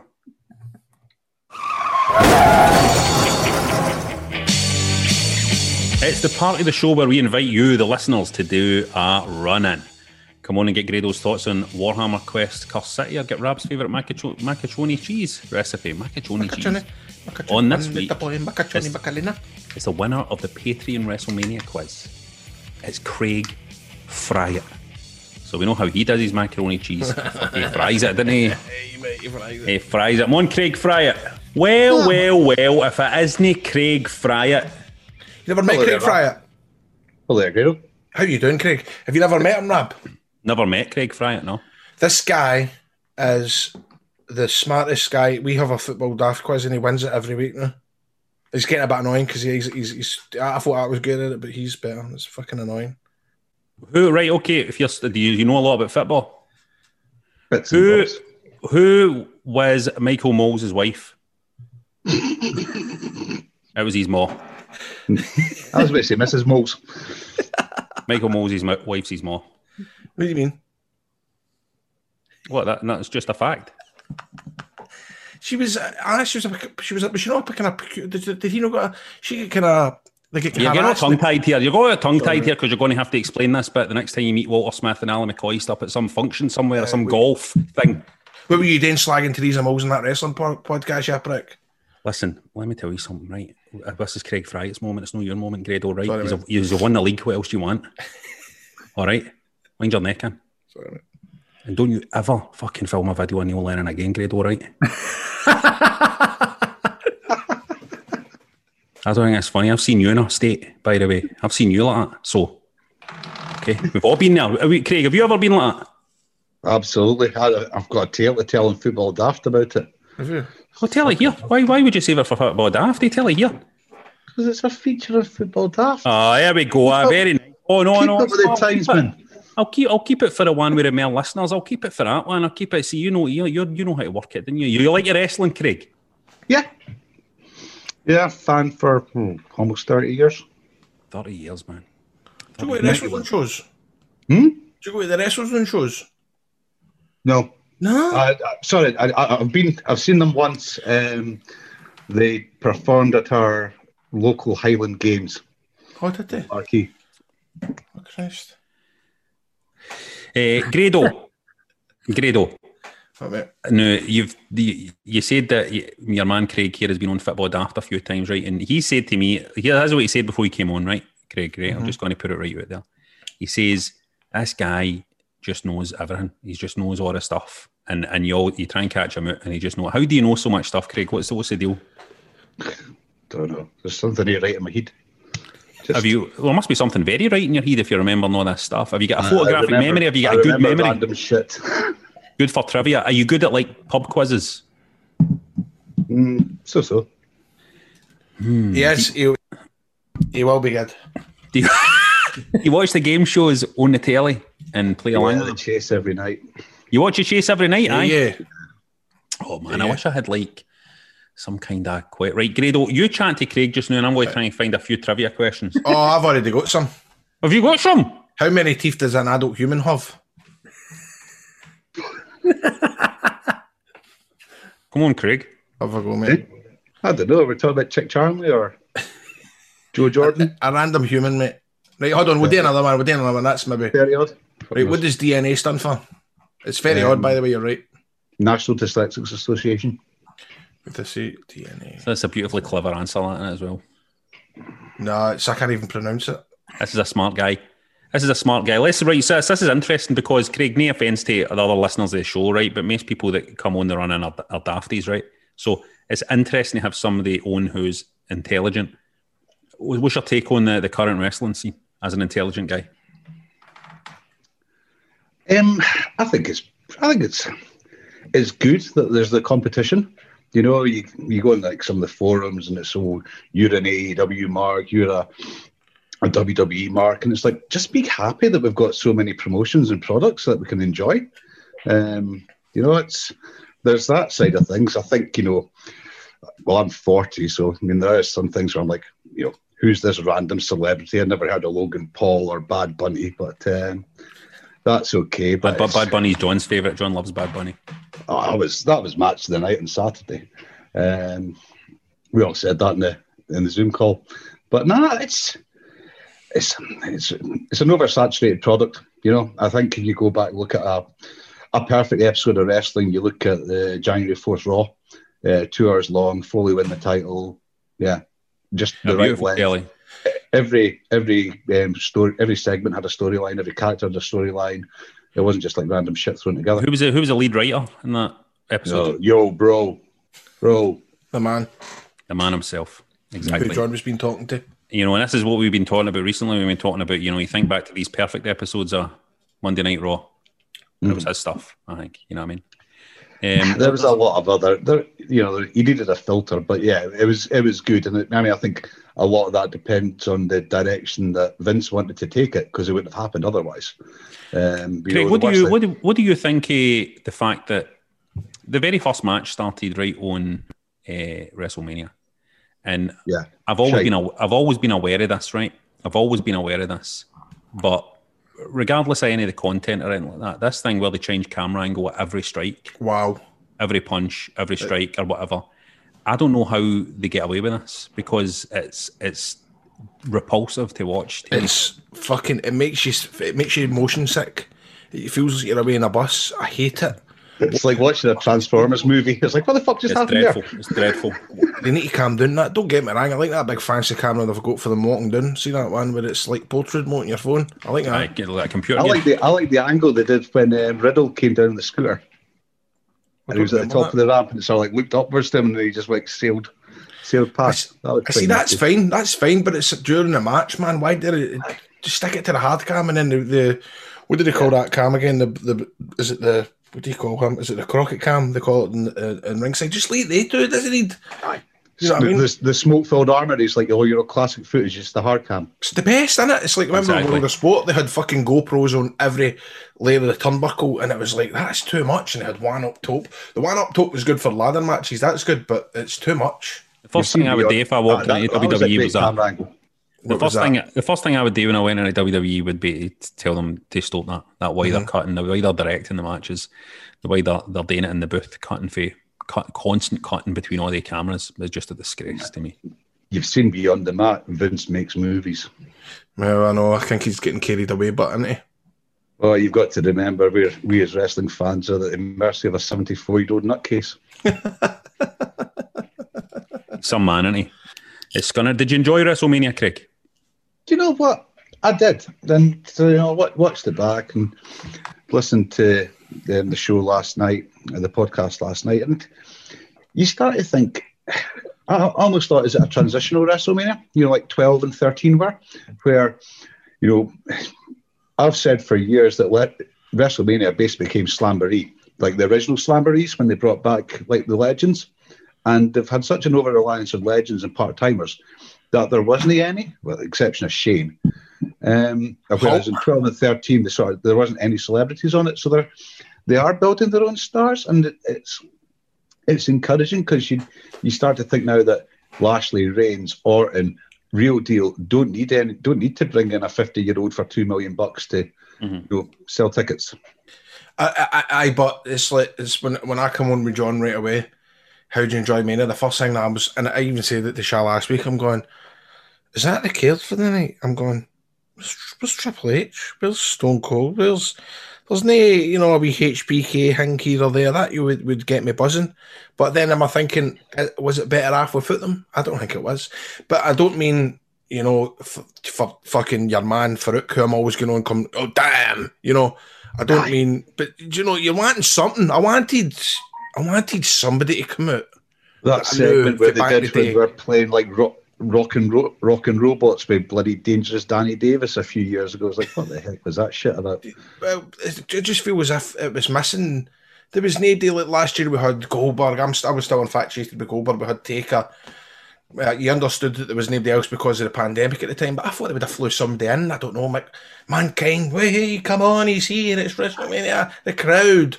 It's the part of the show where we invite you, the listeners, to do a run in. Come on and get Grado's thoughts on Warhammer Quest Cursed City or get Rab's favourite macacho- macaroni cheese recipe. Macaroni cheese. On this week, it's, it's the winner of the Patreon WrestleMania quiz. It's Craig Fryer. So we know how he does his macaroni cheese. [LAUGHS] [LAUGHS] he fries it, doesn't he? He fries it. Come on, Craig Fryer. Well, well, well, if it isn't Craig Fryer. You never met Hello Craig there, Fryatt? Hello there, Grado. How are you doing, Craig? Have you never met him, Rab? Never met Craig Fryatt, no. This guy is the smartest guy. We have a football daft quiz and he wins it every week now. It's getting a bit annoying because he's, he's, he's. I thought I was good at it, but he's better. It's fucking annoying. Who, right, okay, if you're, do you, you know a lot about football? Bits Who, bobs. who was Michael Mols' wife? it was his mom. [LAUGHS] I was about to say Mrs. Mols. Michael Mols' mo- wife's his mom. What do you mean? What? That, that's just a fact. She was. Uh, she was. A, she was. A, was she not picking up? Did, did he not got? A, she kind of like You're getting all tongue tied here. You're going tongue tied here because you're going to have to explain this bit the next time you meet Walter Smith and Ally McCoist up at some function somewhere, or some golf thing. What were you doing slagging Theresa Mols in that wrestling po- podcast, you prick? Listen, let me tell you something, right? Uh, This is Craig Fryatt's moment. It's not your moment, Grado, right? Sorry, You've mate. you've won the league. What else do you want? [LAUGHS] all right? Mind your neck in. Sorry, mate. And don't you ever fucking film a video on Neil Lennon again, Grado, all right? I don't think that's funny. I've seen you in a state, by the way. I've seen you like that. So, okay, we've all been there. We- Craig, have you ever been like that? Absolutely. I, I've got a tale to tell in football daft about it. Have you? Well, tell it here. Why, why would you save it for football daft? Tell it here. Because it's a feature of football daft. Oh, there we go. Ah, very nice. Oh, no, Keep no. up with the I'll times, man. I'll keep, I'll keep it for the one with the male listeners. I'll keep it for that one. I'll keep it. See, you know, you, you, you know how to work it, didn't you? You like your wrestling, Craig? Yeah. Yeah, fan for hmm, almost 30 years. 30 years, man. Do you go to wrestling shows? Hmm? Do you go to the wrestling shows? No, No. I, I, sorry, I, I, I've been, I've seen them once. Um, they performed at our local Highland Games. What did they? Marquee. Oh, Christ. Uh, Grado. Grado. Oh, mate. No, you've the, you said that y your man Craig here has been on Football Daft a few times, right? And he said to me, he, that's what he said before he came on, right? Craig, right? I'm just going to put it right out there. He says this guy just knows everything. He just knows all the stuff, and and you all you try and catch him out, and he just know. How do you know so much stuff, Craig? What's the, what's the deal? [LAUGHS] Don't know. There's something right in my head. Just- Have you? Well, there must be something very right in your head if you remember all this stuff. Have you got a photographic remember- memory? Have you got I a good memory? Random shit. [LAUGHS] Good for trivia. Are you good at like pub quizzes? Mm, so so. Yes, he, he will be good. Do you, [LAUGHS] you watch the game shows on the telly and play along? Yeah, with the them? chase every night. You watch your chase every night, aye? Yeah. Oh man, I wish I had like some kind of quite right. Grado, you chat to Craig just now, and I'm going to try and find a few trivia questions. Oh, I've already got some. Have you got some? How many teeth does an adult human have? [LAUGHS] Come on, Craig. Have a go, mate. I don't know. We're talking about Chick Charlie or Joe [LAUGHS] Jordan. A random human, mate. Right, hold on. We'll do another one. We'll do another one. That's maybe. Very odd. Right, what does DNA stand for? It's very Um, odd, by the way. You're right. National Dyslexics Association. With the C- DNA. That's a beautifully clever answer that as well. No, it's, I can't even pronounce it. This is a smart guy. This is a smart guy. Let's right. So this, this is interesting because Craig, no offense to the other listeners of the show, right? But most people that come on the run in are, are dafties, right? So it's interesting to have somebody on who's intelligent. Wh- What's your take on the, the current wrestling scene as an intelligent guy? Um, I think it's I think it's it's good that there's the competition. You know, you you go on like some of the forums and it's all you're an AEW mark, you're a a WWE mark, and it's like just be happy that we've got so many promotions and products that we can enjoy. Um, you know, it's there's that side of things. I think you know, well, I'm 40, so I mean there are some things where I'm like, you know, who's this random celebrity? I never heard of Logan Paul or Bad Bunny, but um, that's okay. But Bad, Bad, Bunny's John's favourite. John loves Bad Bunny. Oh, that was that was match of the night on Saturday. Um, we all said that in the in the Zoom call, but nah, it's it's it's it's an oversaturated product. You know, I think if you go back and look at a a perfect episode of wrestling, you look at the January Fourth Raw, uh, two hours long, Foley win the title. Yeah, just A the right length. telly. Every every um, story, every segment had a storyline. Every character had a storyline. It wasn't just like random shit thrown together. Who was the, who was the lead writer in that episode? yo, bro, bro, The man The man himself. Exactly. Who Exactly. John was been talking to. You know, and this is what we've been talking about recently. We've been talking about, you know, you think back to these perfect episodes of Monday Night Raw. It was his stuff, I think. You know what I mean? Um, [LAUGHS] there was a lot of other there you know he needed a filter but yeah it was it was good and it, i mean i think a lot of that depends on the direction that vince wanted to take it because it wouldn't have happened otherwise um you Craig, know, what do you worst what do, what do you think uh, the fact that the very first match started right on uh, WrestleMania, and yeah I've always Shite. been aw- I've always been aware of this, right? I've always been aware of this, but regardless of any of the content or anything like that, this thing where they change camera angle at every strike, Wow. every punch, every strike, or whatever. I don't know how they get away with this because it's it's repulsive to watch. to me. It's fucking. It makes you. It makes you motion sick. It feels like you're away in a bus. I hate it. it's like watching a transformers movie it's like what the fuck just It's happened dreadful. there It's dreadful. [LAUGHS] They need to calm down. That don't get me wrong. I like that big fancy camera they've got for them walking down. See that one where it's like portrait mode on your phone. I like that. I get like a computer. i like the i like the angle they did when um, riddle came down the scooter and he was at the top of the ramp and it sort of like looked upwards to him and he just like sailed sailed past that was I see pretty that's nasty. fine. That's fine. But it's during the match, man. Why did it? Just stick it to the hard cam and then the, the what do they call that cam again? The the is it the what do you call him? Is it the Crockett cam? They call it in, uh, in ringside. Just leave they do it. Doesn't need. You know what I the, mean? the, the smoke-filled armor is like oh you're classic footage it's the hard cam It's the best, isn't it? It's like remember Exactly. World of Sport? They had fucking GoPros on every layer of the turnbuckle, and it was like that's too much. And they had one up top. The one up top was good for ladder matches. That's good, but it's too much. The first You thing I would the- do if I walked into that- that was a WWE was a camera angle. The What first thing, the first thing I would do when I went into WWE would be to tell them to stop that that way Mm-hmm. they're cutting, the way they're directing the matches, the way they're, they're doing it in the booth, cutting for cut, constant cutting between all the cameras is just a disgrace to me. You've seen beyond the mat. Vince makes movies. Well, I know. I think he's getting carried away, but isn't he? Well, you've got to remember, we're, we as wrestling fans are at the mercy of a 74 year old nutcase. [LAUGHS] Some man, isn't he? It's gonna. Did you enjoy WrestleMania, Craig? Do you know what? I did. Then, so, you know, what, watched it back and listened to the, the show last night, the podcast last night, and you start to think, I almost thought, is it a transitional WrestleMania? You know, like 12 and 13 were, where, you know, I've said for years that let, WrestleMania basically became Slamboree, like the original Slamborees when they brought back like the legends. And they've had such an over reliance on legends and part timers that there wasn't any, with the exception of Shane. Um, whereas in 12 and 13, they sort of, there wasn't any celebrities on it. So they're, they are building their own stars. And it's it's encouraging because you, you start to think now that Lashley, Reigns, Orton, Real Deal don't need any, don't need to bring in a 50 year old for two million bucks to mm-hmm. you know, sell tickets. I, I, I, but it's like it's when when I come on with John right away. How do you enjoy Mania? The first thing that I was, and I even said that to Shah last week. I'm going, is that the card for the night? I'm going, where's, where's Triple H? Where's Stone Cold? Where's there's no, you know, a wee HBK hanky or there that you would, would get me buzzing. But then am I thinking, uh, was it better off without them? I don't think it was. But I don't mean, you know, f- for fucking your man Farouk, who I'm always going on come, oh damn, you know. I don't mean, but you know, you're wanting something. I wanted, I wanted somebody to come out. That I segment knew where they did the when day. they were playing like rock, rock and ro- rock and robots with bloody dangerous Danny Davis a few years ago. I was like, what the [LAUGHS] heck was that shit about? Well, it just feels as if it was missing. There was no deal like last year we had Goldberg. I'm st- I was still infatuated with Goldberg. We had Taker. Uh, you understood that there was nobody else because of the pandemic at the time, but I thought they would have flew somebody in. I don't know, Mc- mankind. Hey, come on, he's here. It's WrestleMania. The crowd.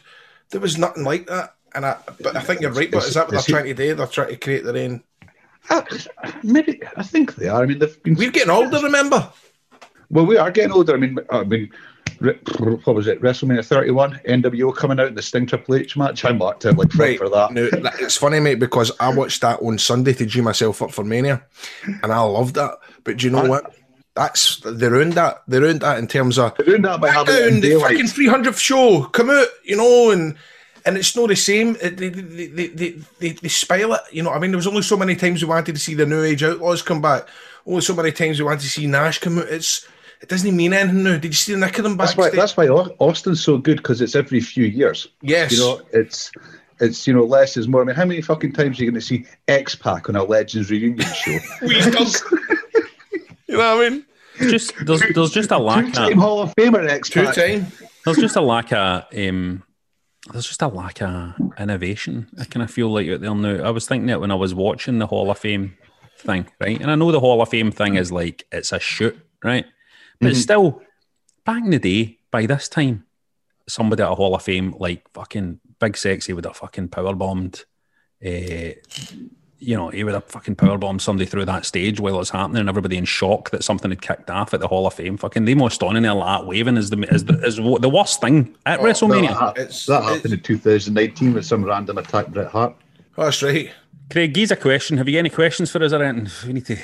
There was nothing like that. And I, but I think you're right. But is that what they're trying to do? They're trying to create their own. Uh, maybe I think they are. I mean, they've been. We're getting older. Remember? Well, we are getting older. I mean, I mean, what was it? WrestleMania 31, NWO coming out in the Sting Triple H match. I marked it like right for that. Now, it's funny, mate, because I watched that on Sunday to G myself up for Mania, and I loved that. But do you know what? That's they ruined that. They ruined that in terms of They ruined that by having down the fucking three hundredth show. Come out, you know, and and it's not the same. They they, they, they, they, they spile it. You know, I mean, there was only so many times we wanted to see the New Age Outlaws come back. Only so many times we wanted to see Nash come out. It's it doesn't mean anything now. Did you see the nick of them That's why. backstage? That's why Austin's so good because it's every few years. Yes. You know, it's it's you know less is more. I mean, how many fucking times are you going to see X Pac on a Legends reunion show? [LAUGHS] We stuck. [LAUGHS] you know what I mean? Just there's there's just a lack Two-time of Hall of Famer X Two-time. there's just a lack of um there's just a lack of innovation. I kind of feel like out there now. I was thinking that when I was watching the Hall of Fame thing, right? And I know the Hall of Fame thing is like it's a shoot, right? But still, back in the day, by this time, somebody at a Hall of Fame like fucking Big Sexy would have fucking power bombed. Uh, you know, he would have fucking power bombed somebody through that stage while it was happening, and everybody in shock that something had kicked off at the Hall of Fame. Fucking they most on in there like waving is the is the is the worst thing at WrestleMania. That, hap- It's- that it's- happened in 2019 with some random attack Bret Hart. Oh, that's right. Craig, here's a question. Have you any questions for us or anything? We need to.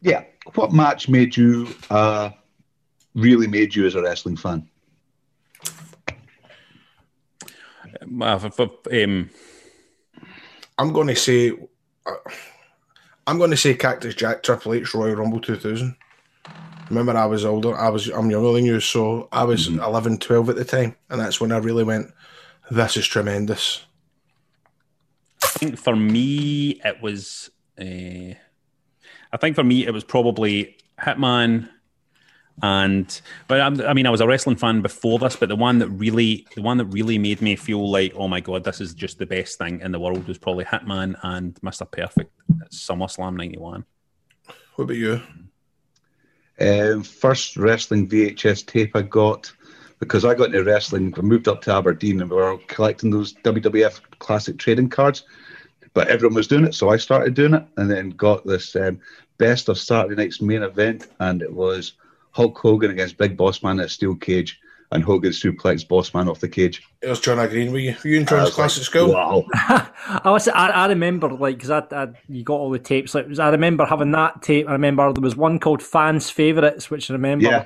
Yeah. What match made you uh, really made you as a wrestling fan? Uh, for, for, um, I'm going to say, uh, I'm going to say Cactus Jack Triple H Royal Rumble 2000. Remember, I was older. I was I'm younger than you, so I was 11, 12 at the time, and that's when I really went. This is tremendous. I think for me, it was. Uh, I think for me, it was probably Hitman, and but I'm, I mean, I was a wrestling fan before this, but the one that really, the one that really made me feel like, oh my god, this is just the best thing in the world was probably Hitman and Mr. Perfect at SummerSlam '91. What about you? Um, first wrestling VHS tape I got because I got into wrestling. I moved up to Aberdeen and we were collecting those WWF classic trading cards. but everyone was doing it, so I started doing it, and then got this um, best of Saturday night's main event, and it was Hulk Hogan against Big Boss Man at a steel cage, and Hogan suplex Boss Man off the cage. It was John Green. Were you? Were you in I John's class like, at school? Wow. [LAUGHS] I was I, I remember like because I, I you got all the tapes. Like I remember having that tape. I remember there was one called Fans Favorites, which I remember. Yeah.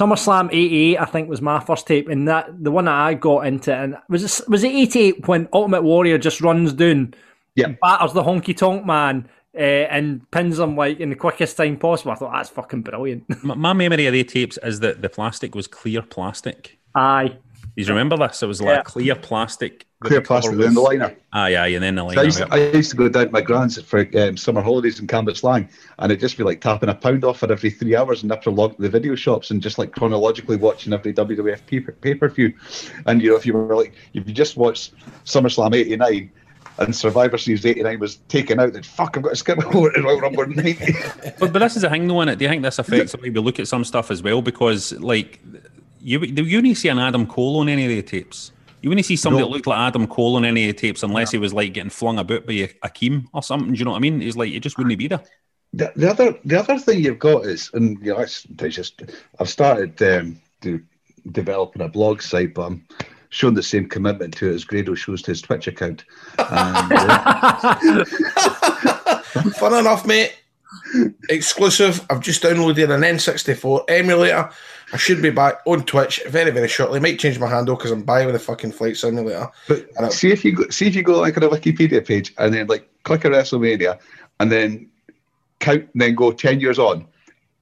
SummerSlam '88, I think, was my first tape, and that the one that I got into, and was it was it '88 when Ultimate Warrior just runs down, Yeah. batters the honky tonk man, uh, and pins him like in the quickest time possible. I thought that's fucking brilliant. [LAUGHS] My, my memory of the tapes is that the plastic was clear plastic. Aye, You remember this? It was like Yeah. clear plastic. Clear the plastic was- in the liner. Aye, aye, and then the I liner. used, to, I used to go down to my grand's for um, summer holidays in Cambuslang, and it'd just be like tapping a pound off for every three hours and after log the video shops and just like chronologically watching every WWF pay per view. And you know, if you were like, if you just watched SummerSlam '89 and Survivor Series '89 was taken out, then fuck, I've got to skip [LAUGHS] over to Royal Rumble '90. But, but this is the thing, though, innit? Do you think this affects the way we look at some stuff as well? Because, like, you you wouldn't see an Adam Cole on any of the tapes. You wouldn't see somebody No. that looked like Adam Cole on any of the tapes unless he was like getting flung about by a Akeem or something. Do you know what I mean? He's like, it just wouldn't be there. the, the other the other thing you've got is, and you know, it's, it's just I've started um, to developing a blog site, but I'm showing the same commitment to it as Grado shows to his Twitch account. [LAUGHS] And, uh, [LAUGHS] Fun enough, mate. Exclusive. I've just downloaded an N64 emulator. I should be back on Twitch very, very shortly. Might change my handle because I'm buying with the fucking flight simulator. but And see if you go, see if you go like on a Wikipedia page and then like click a WrestleMania and then count, and then go ten years on.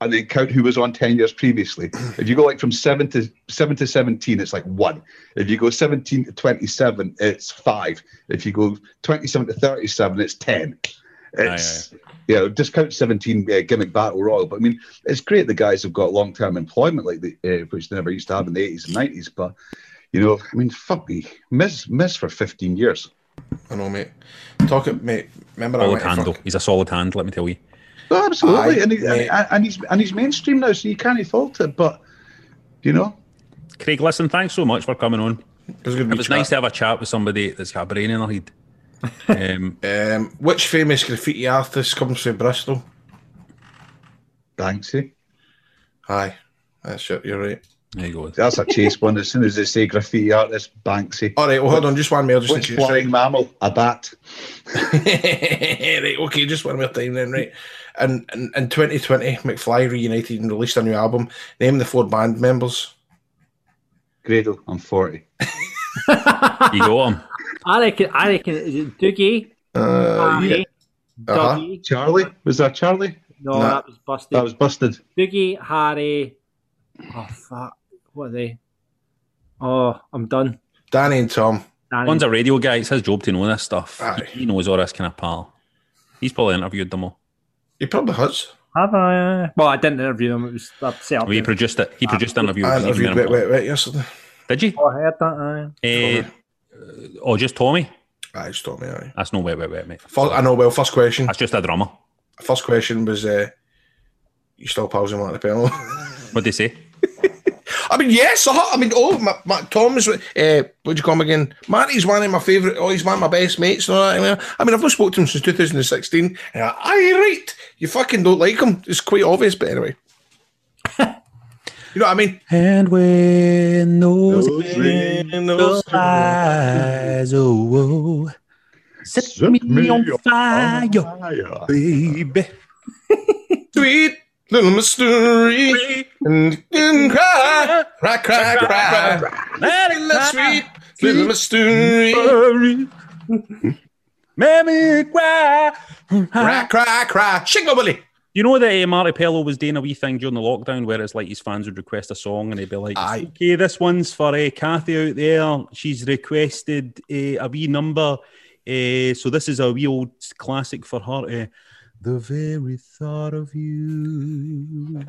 And then count who was on ten years previously. [CLEARS THROAT] If you go like from seven to seven to seventeen, it's like one. If you go seventeen to twenty-seven, it's five. If you go twenty-seven to thirty-seven, it's ten. It's you know discount count seventeen uh, gimmick battle royal. But I mean, it's great the guys have got long-term employment like the uh, which they never used to have in the eighties and nineties. But you know, I mean, fuck me, miss miss for fifteen years. I know, mate. Talk it, mate. Remember I Solid went to hand, though. fuck- He's a solid hand, let me tell you. No, absolutely, Aye, and, he, mate. and, and he's and he's mainstream now, so you can't fault it. But you know, Craig, listen, thanks so much for coming on. It was, It was chat. nice to have a chat with somebody that's got a brain in their head. [LAUGHS] Um, Um, which famous graffiti artist comes from Bristol? Banksy. Aye, that's it. You're right. there you go. That's a chase one. As soon as they say graffiti artist, Banksy. All right. Well, hold on. Just one more. Just Which flying mammal? A bat. [LAUGHS] right, okay, just one more time then, right? And in, in 2020, McFly reunited and released a new album. Name the four band members. Grado, I'm 40. [LAUGHS] You got him. I reckon. I reckon is it Dougie, Uh, Harry, Uh-huh. Dougie. Charlie? Was that Charlie? No, Nah. that was busted. That was busted. Dougie, Harry. Oh fuck! What are they? Oh, I'm done. Danny and Tom. Danny. One's a radio guy. It's his job to know this stuff. Aye. He knows all this kind of pal. He's probably interviewed them all. He probably has. Have I? Well, I didn't interview him. It was I set up. Oh, he produced it. He produced the interview. I interviewed Wet Minimal. Wet Wet yesterday. Did you? Oh, I heard that. Aye. Uh, oh, just Tommy. Aye, just told me. Aye. That's no wet, wet, wet, mate. First, I know. Well, first question. That's just a drummer. First question was, uh, "You still pals in the Pellow?" What did they say? [LAUGHS] I mean, yes. uh I mean, oh, my, my, Tom is. Uh, what'd you call him again? Marti's one of my favourite. Oh, he's one of my best mates. And all that. I mean, I mean, I've not spoken to him since 2016. And I, Aye, right. You fucking don't like him. It's quite obvious, but anyway. you know what I mean? And when those Those eyes, oh, set me on fire, baby. Sweet little mystery. And, and cry, cry, cry, cry. Little sweet little mystery. Make me cry. Cry, cry, cry. Shingle Willie. You know that uh, Marti Pellow was doing a wee thing during the lockdown where it's like his fans would request a song and he'd be like, Aye. okay, this one's for uh, Kathy out there. She's requested uh, a wee number. Uh, so this is a wee old classic for her. The very thought of you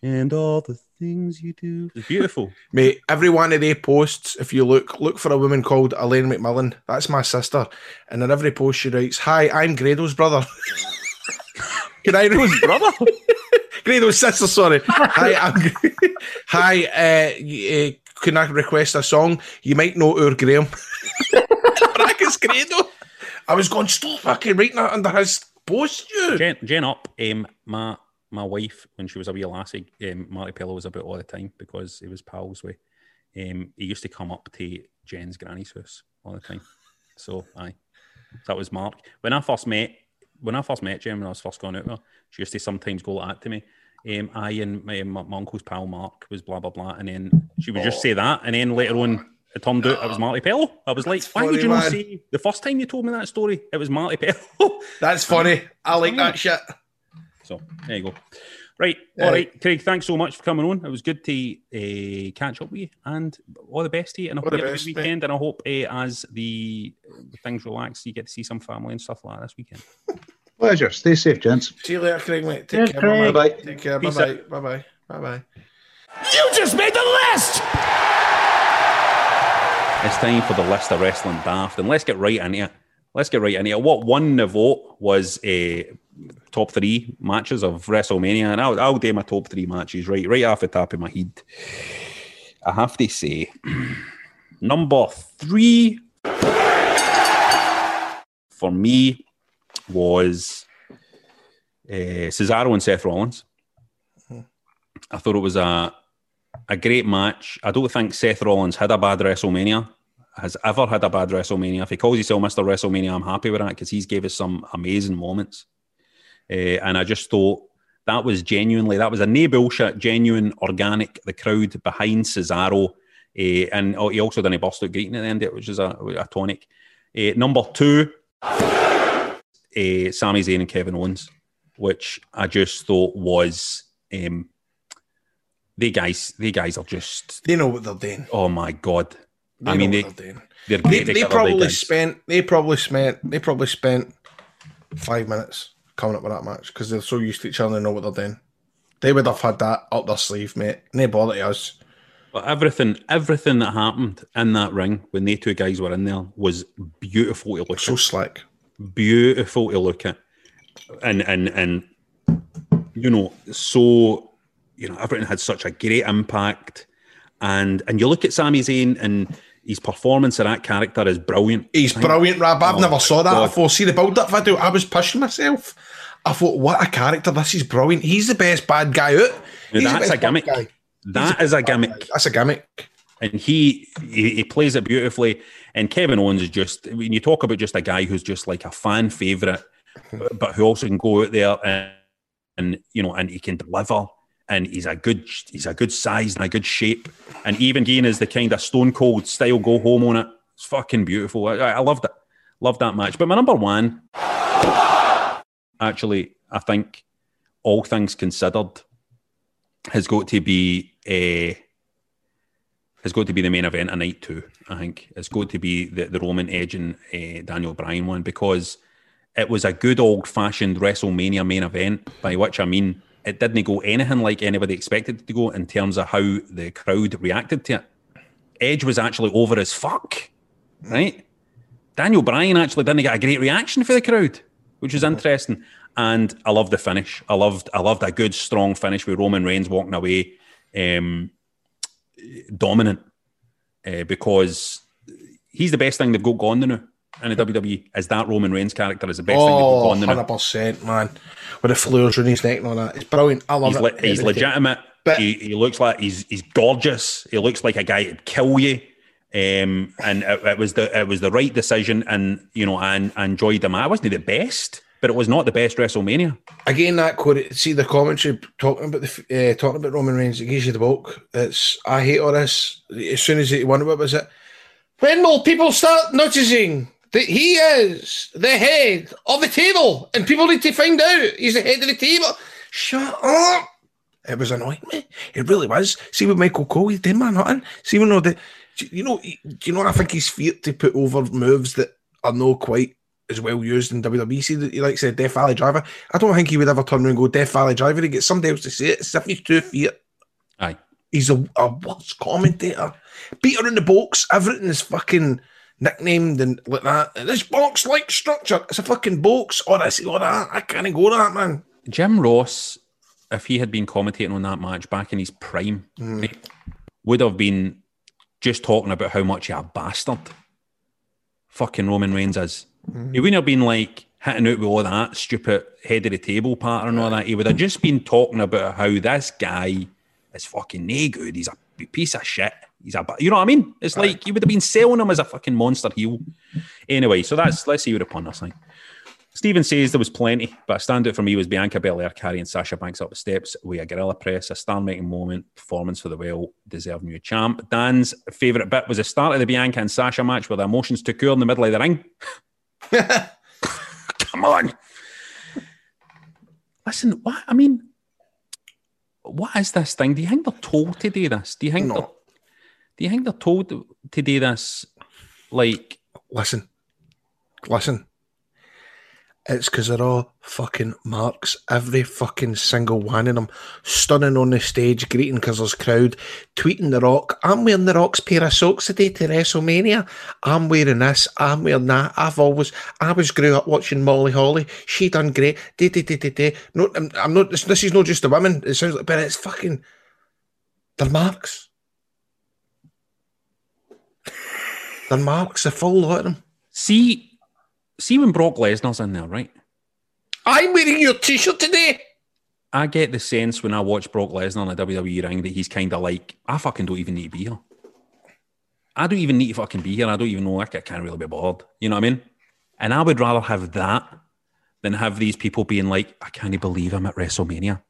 and all the things you do. It's beautiful. Mate, every one of their posts, if you look, look for a woman called Elaine McMillan. That's my sister. And in every post she writes, Hi, I'm Grado's brother. [LAUGHS] Can I Grado's Brother. [LAUGHS] Grado's sister, sorry. [LAUGHS] Hi, I'm Hi, uh, y- uh, can I request a song? You might know our Graham. Brackets Grado. I was going, stop fucking writing that under his post, you. Jen, Jen up. Um, my my wife when she was a wee lassie, um, Marti Pellow was about all the time because he was pals with. Um, he used to come up to Jen's granny's house all the time. So aye, that was Mark. When I first met, when I first met Jen, when I was first going out with her, she used to sometimes go like that to me. Um, I and my, my, my uncle's pal Mark was blah blah blah, and then she would just say that, and then later on it turned out it was Marti Pellow. I was like, why funny, would you not man. say the first time you told me that story? It was Marti Pellow. [LAUGHS] That's funny. I like that shit. So there you go. Right, all right, Craig. Thanks so much for coming on. It was good to uh, catch up with you, and all the best to you. And I hope you have a best, good mate. weekend. And I hope uh, as the things relax, you get to see some family and stuff like that this weekend. Pleasure. Stay safe, gents. See you later, Craig, mate. Take Cheers, care. Bye-bye. Take care. Bye-bye. Bye-bye. Bye-bye. You just made the list! It's time for the list of wrestling daft, and let's get right into it. Let's get right into it. What won the vote was uh, top three matches of WrestleMania, and I'll, I'll do my top three matches right, right off the top of my head. I have to say, [CLEARS THROAT] number three for me was uh, Cesaro and Seth Rollins. I thought it was a a great match. I don't think Seth Rollins had a bad WrestleMania, has ever had a bad WrestleMania. If he calls himself Mr. WrestleMania, I'm happy with that because he's gave us some amazing moments. Uh, and I just thought that was genuinely, that was a no bullshit, genuine, organic, the crowd behind Cesaro. Uh, and oh, he also done a burst out greeting at the end, of it, which is a, a tonic. Uh, number two, uh, Sami Zayn and Kevin Owens, which I just thought was. Um, they guys, they guys are just They know what they're doing. Oh my god! They I mean, they, they're, doing. they're They, they probably spent. They probably spent. They probably spent five minutes coming up with that match because they're so used to each other They know what they're doing. They would have had that up their sleeve, mate. No bother to us. But everything, everything that happened in that ring when they two guys were in there was beautiful to look So at. slick. Beautiful to look at, and and and you know, so you know, everything had such a great impact. And and you look at Sami Zayn and his performance of that character is brilliant. He's brilliant, Rab. I've Oh never saw that God. before. See the build up video. I was pushing myself. I thought, what a character! This is brilliant. He's the best bad guy out. That's a gimmick. guy. That is a gimmick. That's a gimmick. and he, he he plays it beautifully. And Kevin Owens is just when you talk about just a guy who's just like a fan favorite, [LAUGHS] but who also can go out there and, and you know and he can deliver. And he's a good he's a good size and a good shape. And even Dean is the kind of stone cold style go home on it. It's fucking beautiful. I, I loved it. Loved that match. But my number one, actually, I think all things considered, has got to be uh, has got to be the main event of night two. I think it's got to be the, the Roman Edge and uh, Daniel Bryan one because it was a good old fashioned WrestleMania main event. By which I mean it didn't go anything like anybody expected it to go in terms of how the crowd reacted to it. Edge was actually over as fuck, right? Daniel Bryan actually didn't get a great reaction for the crowd, which was interesting. And I loved the finish. I loved I loved a good strong finish with Roman Reigns walking away. Um, dominant uh, because he's the best thing they've got going now in the WWE. Is that Roman Reigns character is the best thing they've got Oh, going now. 100%, man. With the flowers around his neck and all that. It's brilliant. I love He's, it. le- he's legitimate. But- he, he looks like he's he's gorgeous. He looks like a guy who'd kill you. Um, and it, it was the it was the right decision, and you know, and I enjoyed him. I wasn't the best, but it was not the best WrestleMania. Again, that quote, see the commentary talking about the uh, talking about Roman Reigns, it gives you the book. It's I hate all this. As soon as he won, what was it? When will people start noticing that he is the head of the table, and people need to find out he's the head of the table? Shut up! It was annoying me. It really was. See with Michael Cole, he's doing man nothing. See when all the, you know, do you know? I think he's feared to put over moves that are not quite as well used in WWE. See, that he likes a Death Valley Driver. I don't think he would ever turn around and go Death Valley Driver. He get somebody else to say it. It's if he's two feet. Aye. He's a, a worse commentator. Beater in the box. Everything is fucking nicknamed and like that. This box like structure. It's a fucking box or this or that. I can't go that, man. Jim Ross, if he had been commentating on that match back in his prime, mm. right, would have been just talking about how much a bastard fucking Roman Reigns is. Mm. He wouldn't have been like hitting out with all that stupid head of the table pattern and all that. He would have just been talking about how this guy is fucking no good. He's a piece of shit. He's a, you know what I mean? It's like you would have been selling him as a fucking monster heel. Anyway, so that's let's see what the punters think. Stephen says there was plenty, but a standout for me was Bianca Belair carrying Sasha Banks up the steps with a gorilla press, a star-making moment, performance for the well-deserved new champ. Dan's favourite bit was the start of the Bianca and Sasha match where the emotions took her in the middle of the ring. [LAUGHS] Come on. Listen, what I mean, what is this thing? Do you think they're told to do this? Do you think No. Do you think they're told to do this like Listen, listen. It's because they're all fucking marks. Every fucking single one of them. Stunning on the stage, greeting because there's crowd. Tweeting The Rock. I'm wearing The Rock's pair of socks today to WrestleMania. I'm wearing this. I'm wearing that. I've always, I was grew up watching Molly Holly. She done great. Day, day, day, day, day. No, I'm, I'm not, this, this is not just the women. It sounds like, but it's fucking, they're marks. They're marks. A full lot of them. see see when Brock Lesnar's in there, right? I'm wearing your t-shirt today. I get the sense when I watch Brock Lesnar in a WWE ring that he's kind of like, I fucking don't even need to be here. I don't even need to fucking be here. I don't even know. Like, I can't really be bothered. You know what I mean? And I would rather have that than have these people being like, I can't believe I'm at WrestleMania.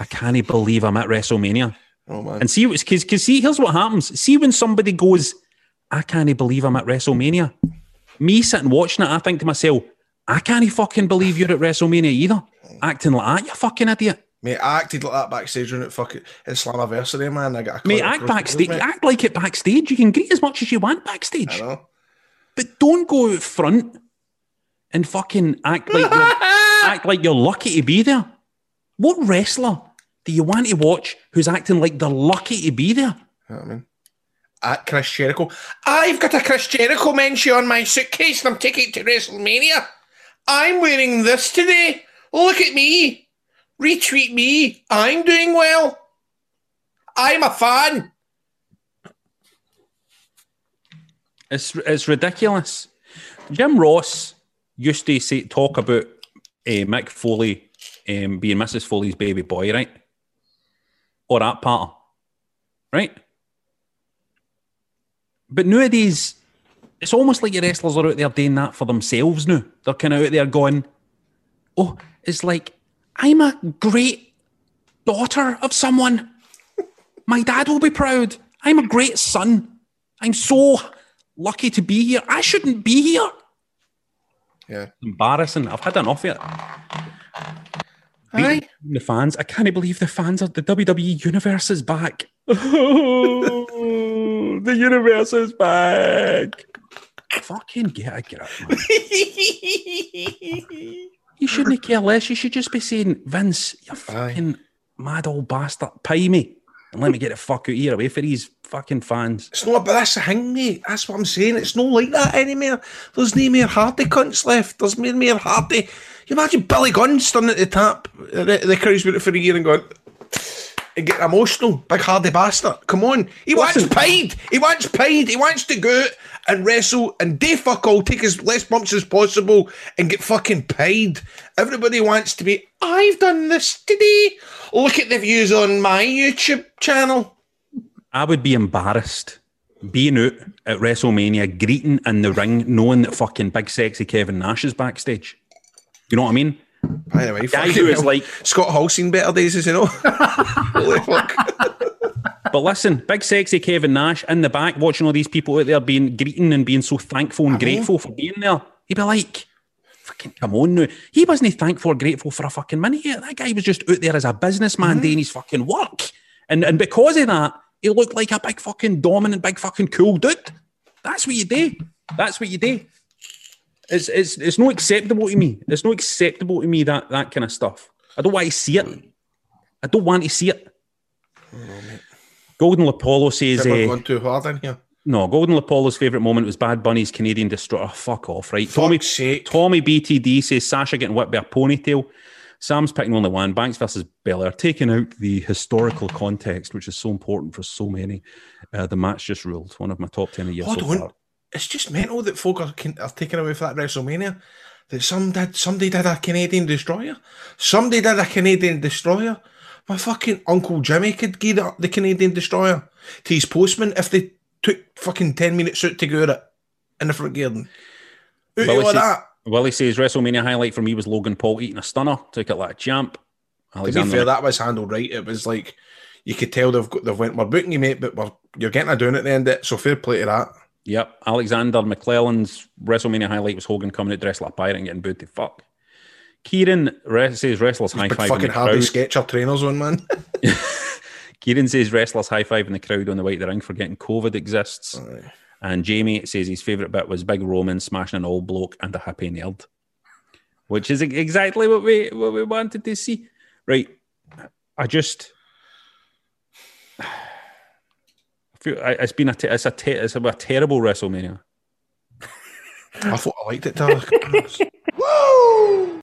I can't believe I'm at WrestleMania. Oh man. And see, because because see, here's what happens. See, when somebody goes, I can't believe I'm at WrestleMania. Me sitting watching it, I think to myself, I can't fucking believe you're at WrestleMania either. Acting like that, you fucking idiot. Mate, I acted like that backstage when it fucking Islamiversary, man. I got a Mate, act backstage. mate. Act like it backstage. You can greet as much as you want backstage, but don't go out front and fucking act like you're, [LAUGHS] act like you're lucky to be there. What wrestler do you want to watch who's acting like they're lucky to be there? You know what I mean? At Chris Jericho. I've got a Chris Jericho mention on my suitcase and I'm taking it to WrestleMania. I'm wearing this today. Look at me. Retweet me. I'm doing well. I'm a fan. It's it's ridiculous. Jim Ross used to say talk about uh, Mick Foley um, being Mrs. Foley's baby boy, right? Or that part, right? But nowadays, it's almost like your wrestlers are out there doing that for themselves now. They're kind of out there going, "Oh, it's like I'm a great daughter of someone. My dad will be proud. I'm a great son. I'm so lucky to be here. I shouldn't be here. Yeah. Embarrassing. I've had enough of it. Aye. The fans. I can't believe the fans are the WWE universe is back. [LAUGHS] The universe is back. Fucking get a grip, man. You shouldn't care less. You should just be saying, Vince, you fucking mad old bastard, pay me and let me get the fuck out here away for these fucking fans. It's not, but that's the thing, mate. That's what I'm saying. It's not like that anymore. There's no more hardy cunts left. There's no more hardy. You imagine Billy Gunn standing at the tap, the, the crowd's been it for a year and going, and getting emotional. Big hardy bastard. Come on. He wants paid. He wants paid. He wants to go out and wrestle and do fuck all, take as less bumps as possible and get fucking paid. Everybody wants to be, I've done this today. Look at the views on my YouTube channel. I would be embarrassed being out at WrestleMania, greeting in the ring, knowing that fucking big sexy Kevin Nash is backstage. You know what I mean? By the way, guy who is hell. like- Scott Hall seen better days, as you know. Holy fuck. But listen, big sexy Kevin Nash in the back, watching all these people out there being greeting and being so thankful and grateful for being there. He'd be like, fucking come on now. He wasn't thankful or grateful for a fucking minute. That guy was just out there as a businessman mm-hmm. doing his fucking work. And and because of that, he looked like a big fucking dominant, big fucking cool dude. That's what you do. That's what you do. It's it's it's not acceptable to me. It's not acceptable to me that that kind of stuff. I don't want to see it. I don't want to see it. Golden Apollo says, We're uh, going too hard in here. no, Golden Apollo's favourite moment was Bad Bunny's Canadian Destroyer. Fuck off, right? Tommy, sake. Tommy BTD says Sasha getting whipped by a ponytail. Sam's picking only one. Banks versus Belair, taking out the historical context, which is so important for so many. Uh, the match just ruled. One of my top 10 of years Hold so on. far. It's just mental that folk are, can- are taking away for that WrestleMania. That some did, somebody did a Canadian destroyer. Somebody did a Canadian destroyer. My fucking Uncle Jimmy could give the, the Canadian destroyer to his postman if they took fucking 10 minutes out to go at it in the front garden. Of all it's- that. Willie says WrestleMania highlight for me was Logan Paul eating a stunner, took it like a champ. To be Alexander fair, that was handled right. It was like you could tell they've got, they've went, we're booking you, mate, but we're, you're getting a doing at the end of it. So fair play to that. Yep. Alexander McClellan's WrestleMania highlight was Hogan coming out dressed like a pirate and getting booed to fuck. Kieran says wrestlers high five in fucking the Harvey crowd. Sketcher trainers on, man. [LAUGHS] Kieran says wrestlers high five in the crowd on the way to the ring for getting COVID exists. And Jamie says his favourite bit was Big Roman smashing an old bloke and a happy nerd, which is exactly what we what we wanted to see. Right. I just. It's been a te- it's a te- it's a, terrible WrestleMania. [LAUGHS] I thought I liked it. [LAUGHS] Woo!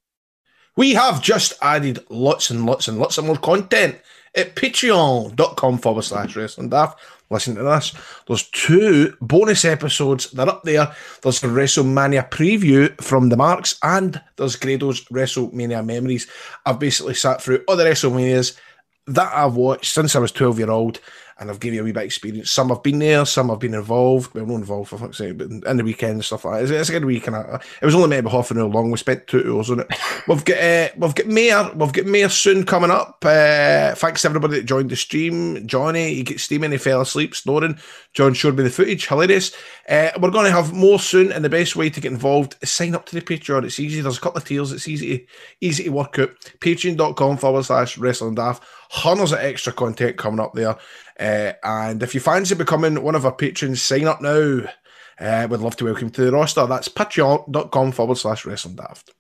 We have just added lots and lots and lots of more content at patreon.com forward slash wrestling daft. Listen to this. There's two bonus episodes. They're up there. There's a WrestleMania preview from the Marks and there's Grado's WrestleMania memories. I've basically sat through other WrestleManias that I've watched since I was 12 year old and I've given you a wee bit of experience. Some have been there, some have been involved. Well, not involved for fuck's sake, but in the weekend and stuff like that. It's, a good week, and I, it was only maybe half an hour long. We spent two hours on it. [LAUGHS] We've got uh, we've got Mayor, we've got Mayor soon coming up. Uh, thanks to everybody that joined the stream. Johnny, he gets steaming, he fell asleep, snoring. John showed me the footage, hilarious. Uh, we're going to have more soon, and the best way to get involved is sign up to the Patreon. It's easy. There's a couple of tiers. It's easy easy to work out. Patreon.com forward slash wrestling daft. Hundreds of extra content coming up there. Uh, and if you fancy becoming one of our patrons, sign up now. Uh, we'd love to welcome you to the roster. That's patreon.com forward slash wrestling daft.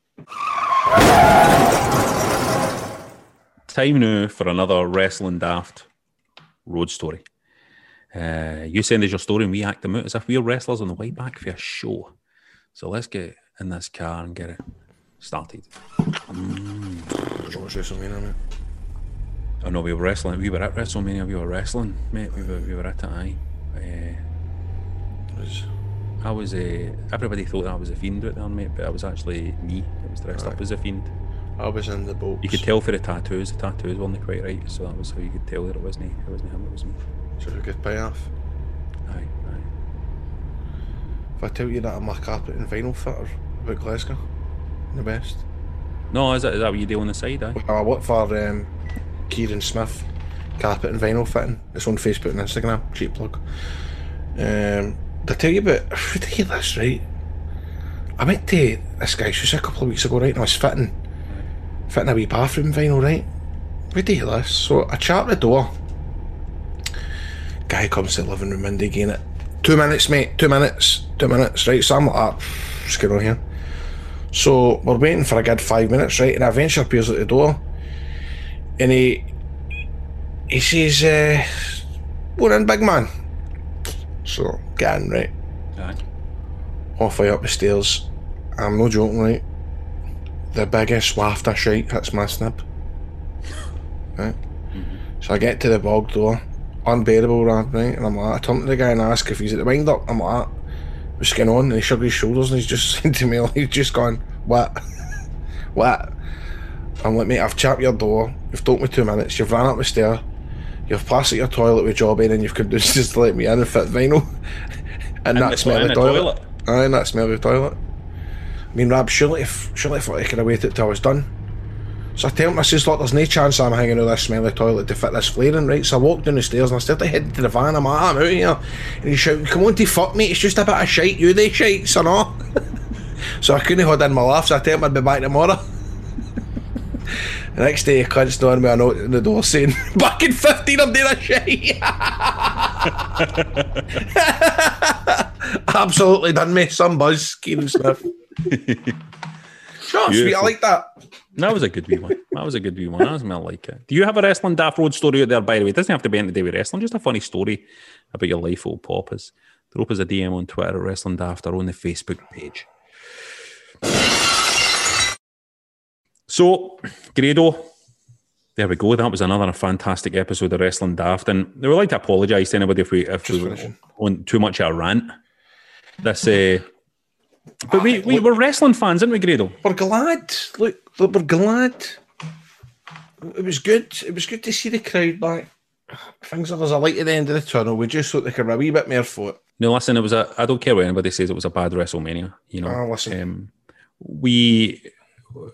Time now for another wrestling daft road story. Uh, you send us your story and we act them out as if we're wrestlers on the way back for a show. So let's get in this car and get it started. WrestleMania, mate. Oh no, we were wrestling. We were at WrestleMania. We were wrestling, mate. We were, we were at it. Aye. Uh, Was- I was. Uh, everybody thought I was a fiend right there, mate, but I was actually me. I was dressed up as a fiend. I was in the boat. You could tell for the tattoos. The tattoos weren't quite right, so that was how you could tell that it wasn't. It wasn't him. It was me. So a good payoff. Aye, aye. If I tell you that I'm a carpet and vinyl fitter about Glasgow, the best. No, is that, is that what you do on the side? Aye. I work for um, Kieran Smith, carpet and vinyl fitting. It's on Facebook and Instagram. Cheap plug. Um, I tell you about? [SIGHS] This right? I went to this guy's house a couple of weeks ago, right? And I was fitting, fitting a wee bathroom vinyl, right? This. So I chat at the door. Guy comes to the living room window again two minutes, mate. Two minutes. Two minutes, right? So I'm like, ah, what's going on here? So we're waiting for a good five minutes, right? And I eventually appears at the door, and he he says, uh, "What in, big man?" So get in, right? Aye. Halfway up the stairs, I'm no joking, right? The biggest waft of shite hits my snip. Right? So I get to the bog door, unbearable, right? And I'm like, I turn to the guy and ask if he's at the wind up. I'm like, what's going on? And he shrugged his shoulders and he's just [LAUGHS] saying to me, like, he's just gone, what? [LAUGHS] what? I'm like, mate, I've chapped your door, you've told me two minutes, you've ran up the stair, you've passed at your toilet with job in, and you've come down [LAUGHS] just to let me in and fit vinyl. [LAUGHS] and In that smell of the the toilet. toilet? Aye, and that smell of toilet. I mean, Rab, surely if surely if I could have waited till I was done. So I tell him, I says, look, there's no chance I'm hanging out this smelly toilet to fit this flaring, right? So I walk down the stairs and I started heading to the van. I'm like, "Ah, I'm out here. And he's shouting, come on to fuck me, it's just a bit of shite. You they shite, son, oh. [LAUGHS] so I couldn't hold in my laugh, so I tell him I'd be back tomorrow. The next day, he cunt's down with a note in the door saying, [LAUGHS] back in 15, I'm doing a shit. [LAUGHS] Absolutely done me. Some buzz, Kieran Smith. [LAUGHS] Sure, sweet. I like that. That was a good wee one. That was a good wee one. That was I like it. Do you have a wrestling daft road story out there, by the way? It doesn't have to be anything to do with wrestling, just a funny story about your life, old poppers. Drop us a DM on Twitter at Wrestling Daft or on the Facebook page. So, Grado, there we go. That was another fantastic episode of Wrestling Daft. And we would like to apologise to anybody if we if we finishing. on too much of a rant. This, uh, but we, we were wrestling fans, didn't we, Grado? We're glad. Look, look, we're glad. It was good. It was good to see the crowd back. Things are there's a light at the end of the tunnel. We just thought they could have a wee bit more for it. No, listen, it was a. I don't care what anybody says. It was a bad WrestleMania. You know, Oh, listen. Um, we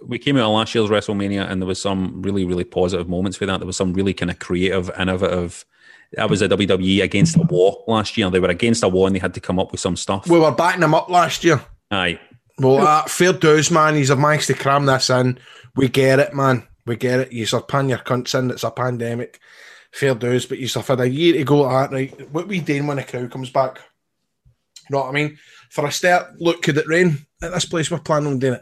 we came out of last year's WrestleMania, and there was some really, really positive moments for that. There was some really kind of creative, innovative. That was a WWE against a wall last year. They were against a wall, and they had to come up with some stuff. We were backing them up last year. Aye, Well, uh, fair dues, man. He's managed to cram this in. We get it, man. We get it. You're pan your cunts in. It's a pandemic. Fair dues, but you've had a year to go at that, right? What we doing when the crowd comes back? You know what I mean? For a start, look, could it rain at this place we're planning on doing it?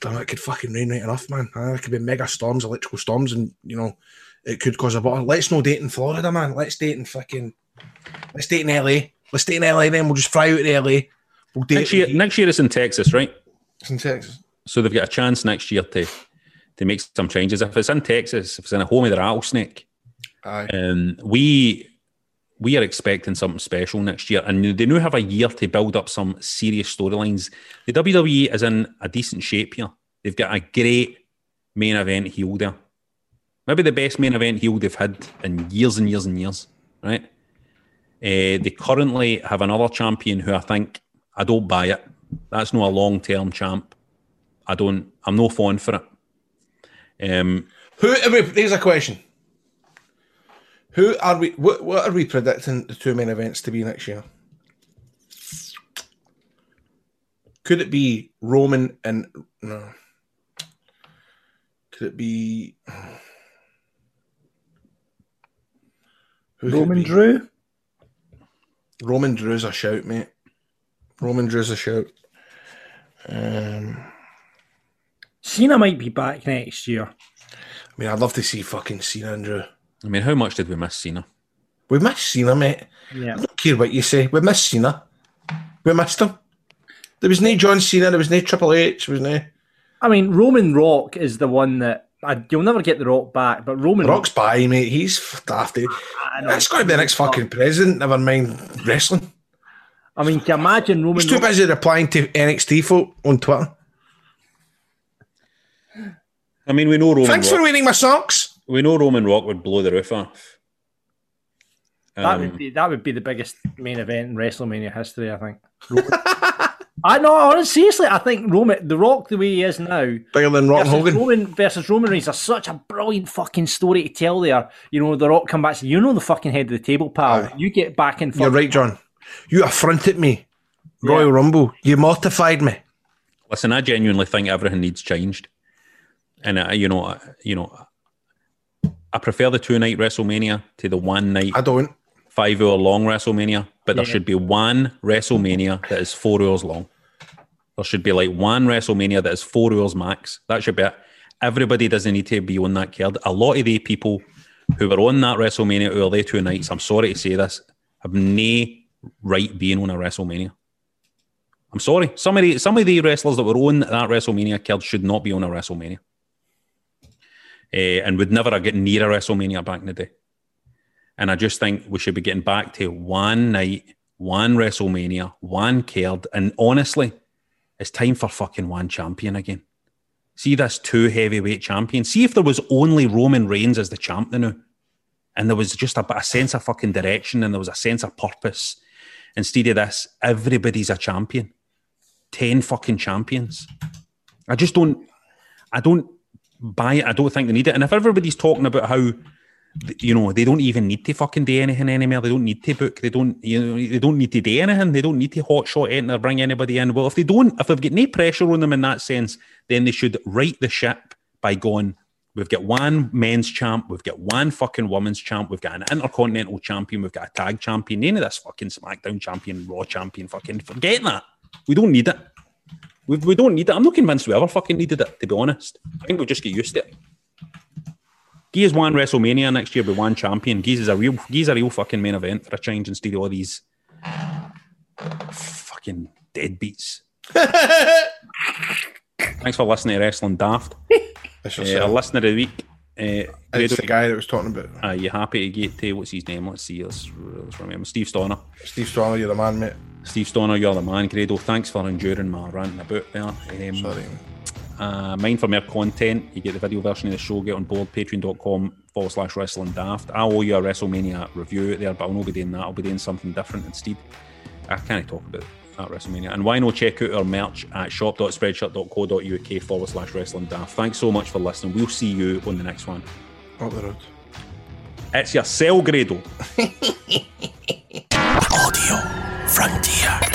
Damn, it could fucking rain right enough, man. It could be mega storms, electrical storms, and you know, it could cause a bother. Let's no date in Florida, man. Let's date in fucking. Let's date in LA. Let's date in LA. Then we'll just fly out to LA. We'll date next year. Next year it's in Texas, right? It's in Texas. So they've got a chance next year to to make some changes. If it's in Texas, if it's in a home of the rattlesnake, Aye. um, we we are expecting something special next year, and they now have a year to build up some serious storylines. The WWE is in a decent shape here. They've got a great main event heel there, maybe the best main event heel they've had in years and years and years. Right? Uh, they currently have another champion who I think I don't buy it. That's not a long term champ. I don't. I'm no fond for it. Um, Who? wait, Here's a question. Who are we? What, what are we predicting the two main events to be next year? Could it be Roman and no? Could it be Who could it Roman be? Drew. Roman Drew's a shout, mate. Roman Drew's a shout. Um, Cena might be back next year. I mean, I'd love to see fucking Cena and Drew. I mean, how much did we miss Cena? We missed Cena, mate. Yeah. I don't care what you say. We missed Cena. We missed him. There was no John Cena. There was no Triple H. There was no I mean, Roman Rock is the one that I, you'll never get the Rock back, but Roman Rock's by, mate. He's daft. I know. That's going to be the next fucking president. Never mind wrestling. I mean, can you imagine Roman? He's too Rock- busy replying to NXT folk on Twitter. I mean, we know Roman. Thanks Rock, for reading my socks. We know Roman Rock would blow the roof off. that Um, would be that would be the biggest main event in WrestleMania history. I think. [LAUGHS] I know, honestly, seriously, I think Roman, the Rock, the way he is now, Bigger than Rock versus Hogan. Roman versus Roman Reigns are such a brilliant fucking story to tell. There, you know, the Rock come back, you know, the fucking head of the table, pal. Aye. You get back in. You're right, John. You affronted me. Royal Rumble. You mortified me. Listen, I genuinely think everything needs changed, and uh, you know, uh, you know, I prefer the two night WrestleMania to the one night I don't. five hour long WrestleMania, but there should be one WrestleMania that is four hours long. There should be like one WrestleMania that is four hours max. That should be it. Everybody doesn't need to be on that card. A lot of the people who were on that WrestleMania over the two nights, I'm sorry to say this, have no right being on a WrestleMania. I'm sorry. Some of the some of the wrestlers that were on that WrestleMania card should not be on a WrestleMania. Eh, and would never have gotten near a WrestleMania back in the day. And I just think we should be getting back to one night, one WrestleMania, one card. And honestly, it's time for fucking one champion again. See this two heavyweight champion. See if there was only Roman Reigns as the champ now, and there was just a, a sense of fucking direction and there was a sense of purpose. Instead of this, everybody's a champion. Ten fucking champions. I just don't. I don't buy it. I don't think they need it. And if everybody's talking about how you know, they don't even need to fucking do anything anymore. They don't need to book. They don't, you know, they don't need to do anything. They don't need to hot shot or bring anybody in. Well, if they don't, if they've got no pressure on them in that sense, then they should right the ship by going, we've got one men's champ, we've got one fucking women's champ, we've got an intercontinental champion, we've got a tag champion, none of this fucking SmackDown champion, Raw champion, fucking forget that. We don't need it. We, we don't need it. I'm not convinced we ever fucking needed it, to be honest. I think we'll just get used to it. Geese won WrestleMania next year with one champion. Geese is a real, Geese a real fucking main event for a change instead of all these fucking deadbeats. [LAUGHS] Thanks for listening to Wrestling Daft. [LAUGHS] It's Uh, a listener of the week. Uh, it's the guy that was talking about are you happy to get to what's his name? Let's see. Let's, let's remember. Steve Stoner. Steve Strong. You're the man, mate. Steve Stoner, you're the man. Grado, thanks for enduring my ranting about there. Um, Sorry. Uh, mine for more content. You get the video version of the show. Get on board patreon.com forward slash wrestling daft. I owe you a WrestleMania review there, but I'll not be doing that. I'll be doing something different instead. I can't talk about that WrestleMania. And why not check out our merch at shop.spreadshirt.co.uk forward slash wrestling daft. Thanks so much for listening. We'll see you on the next one. Up the road. It's your cell, Grado. [LAUGHS] Frontier.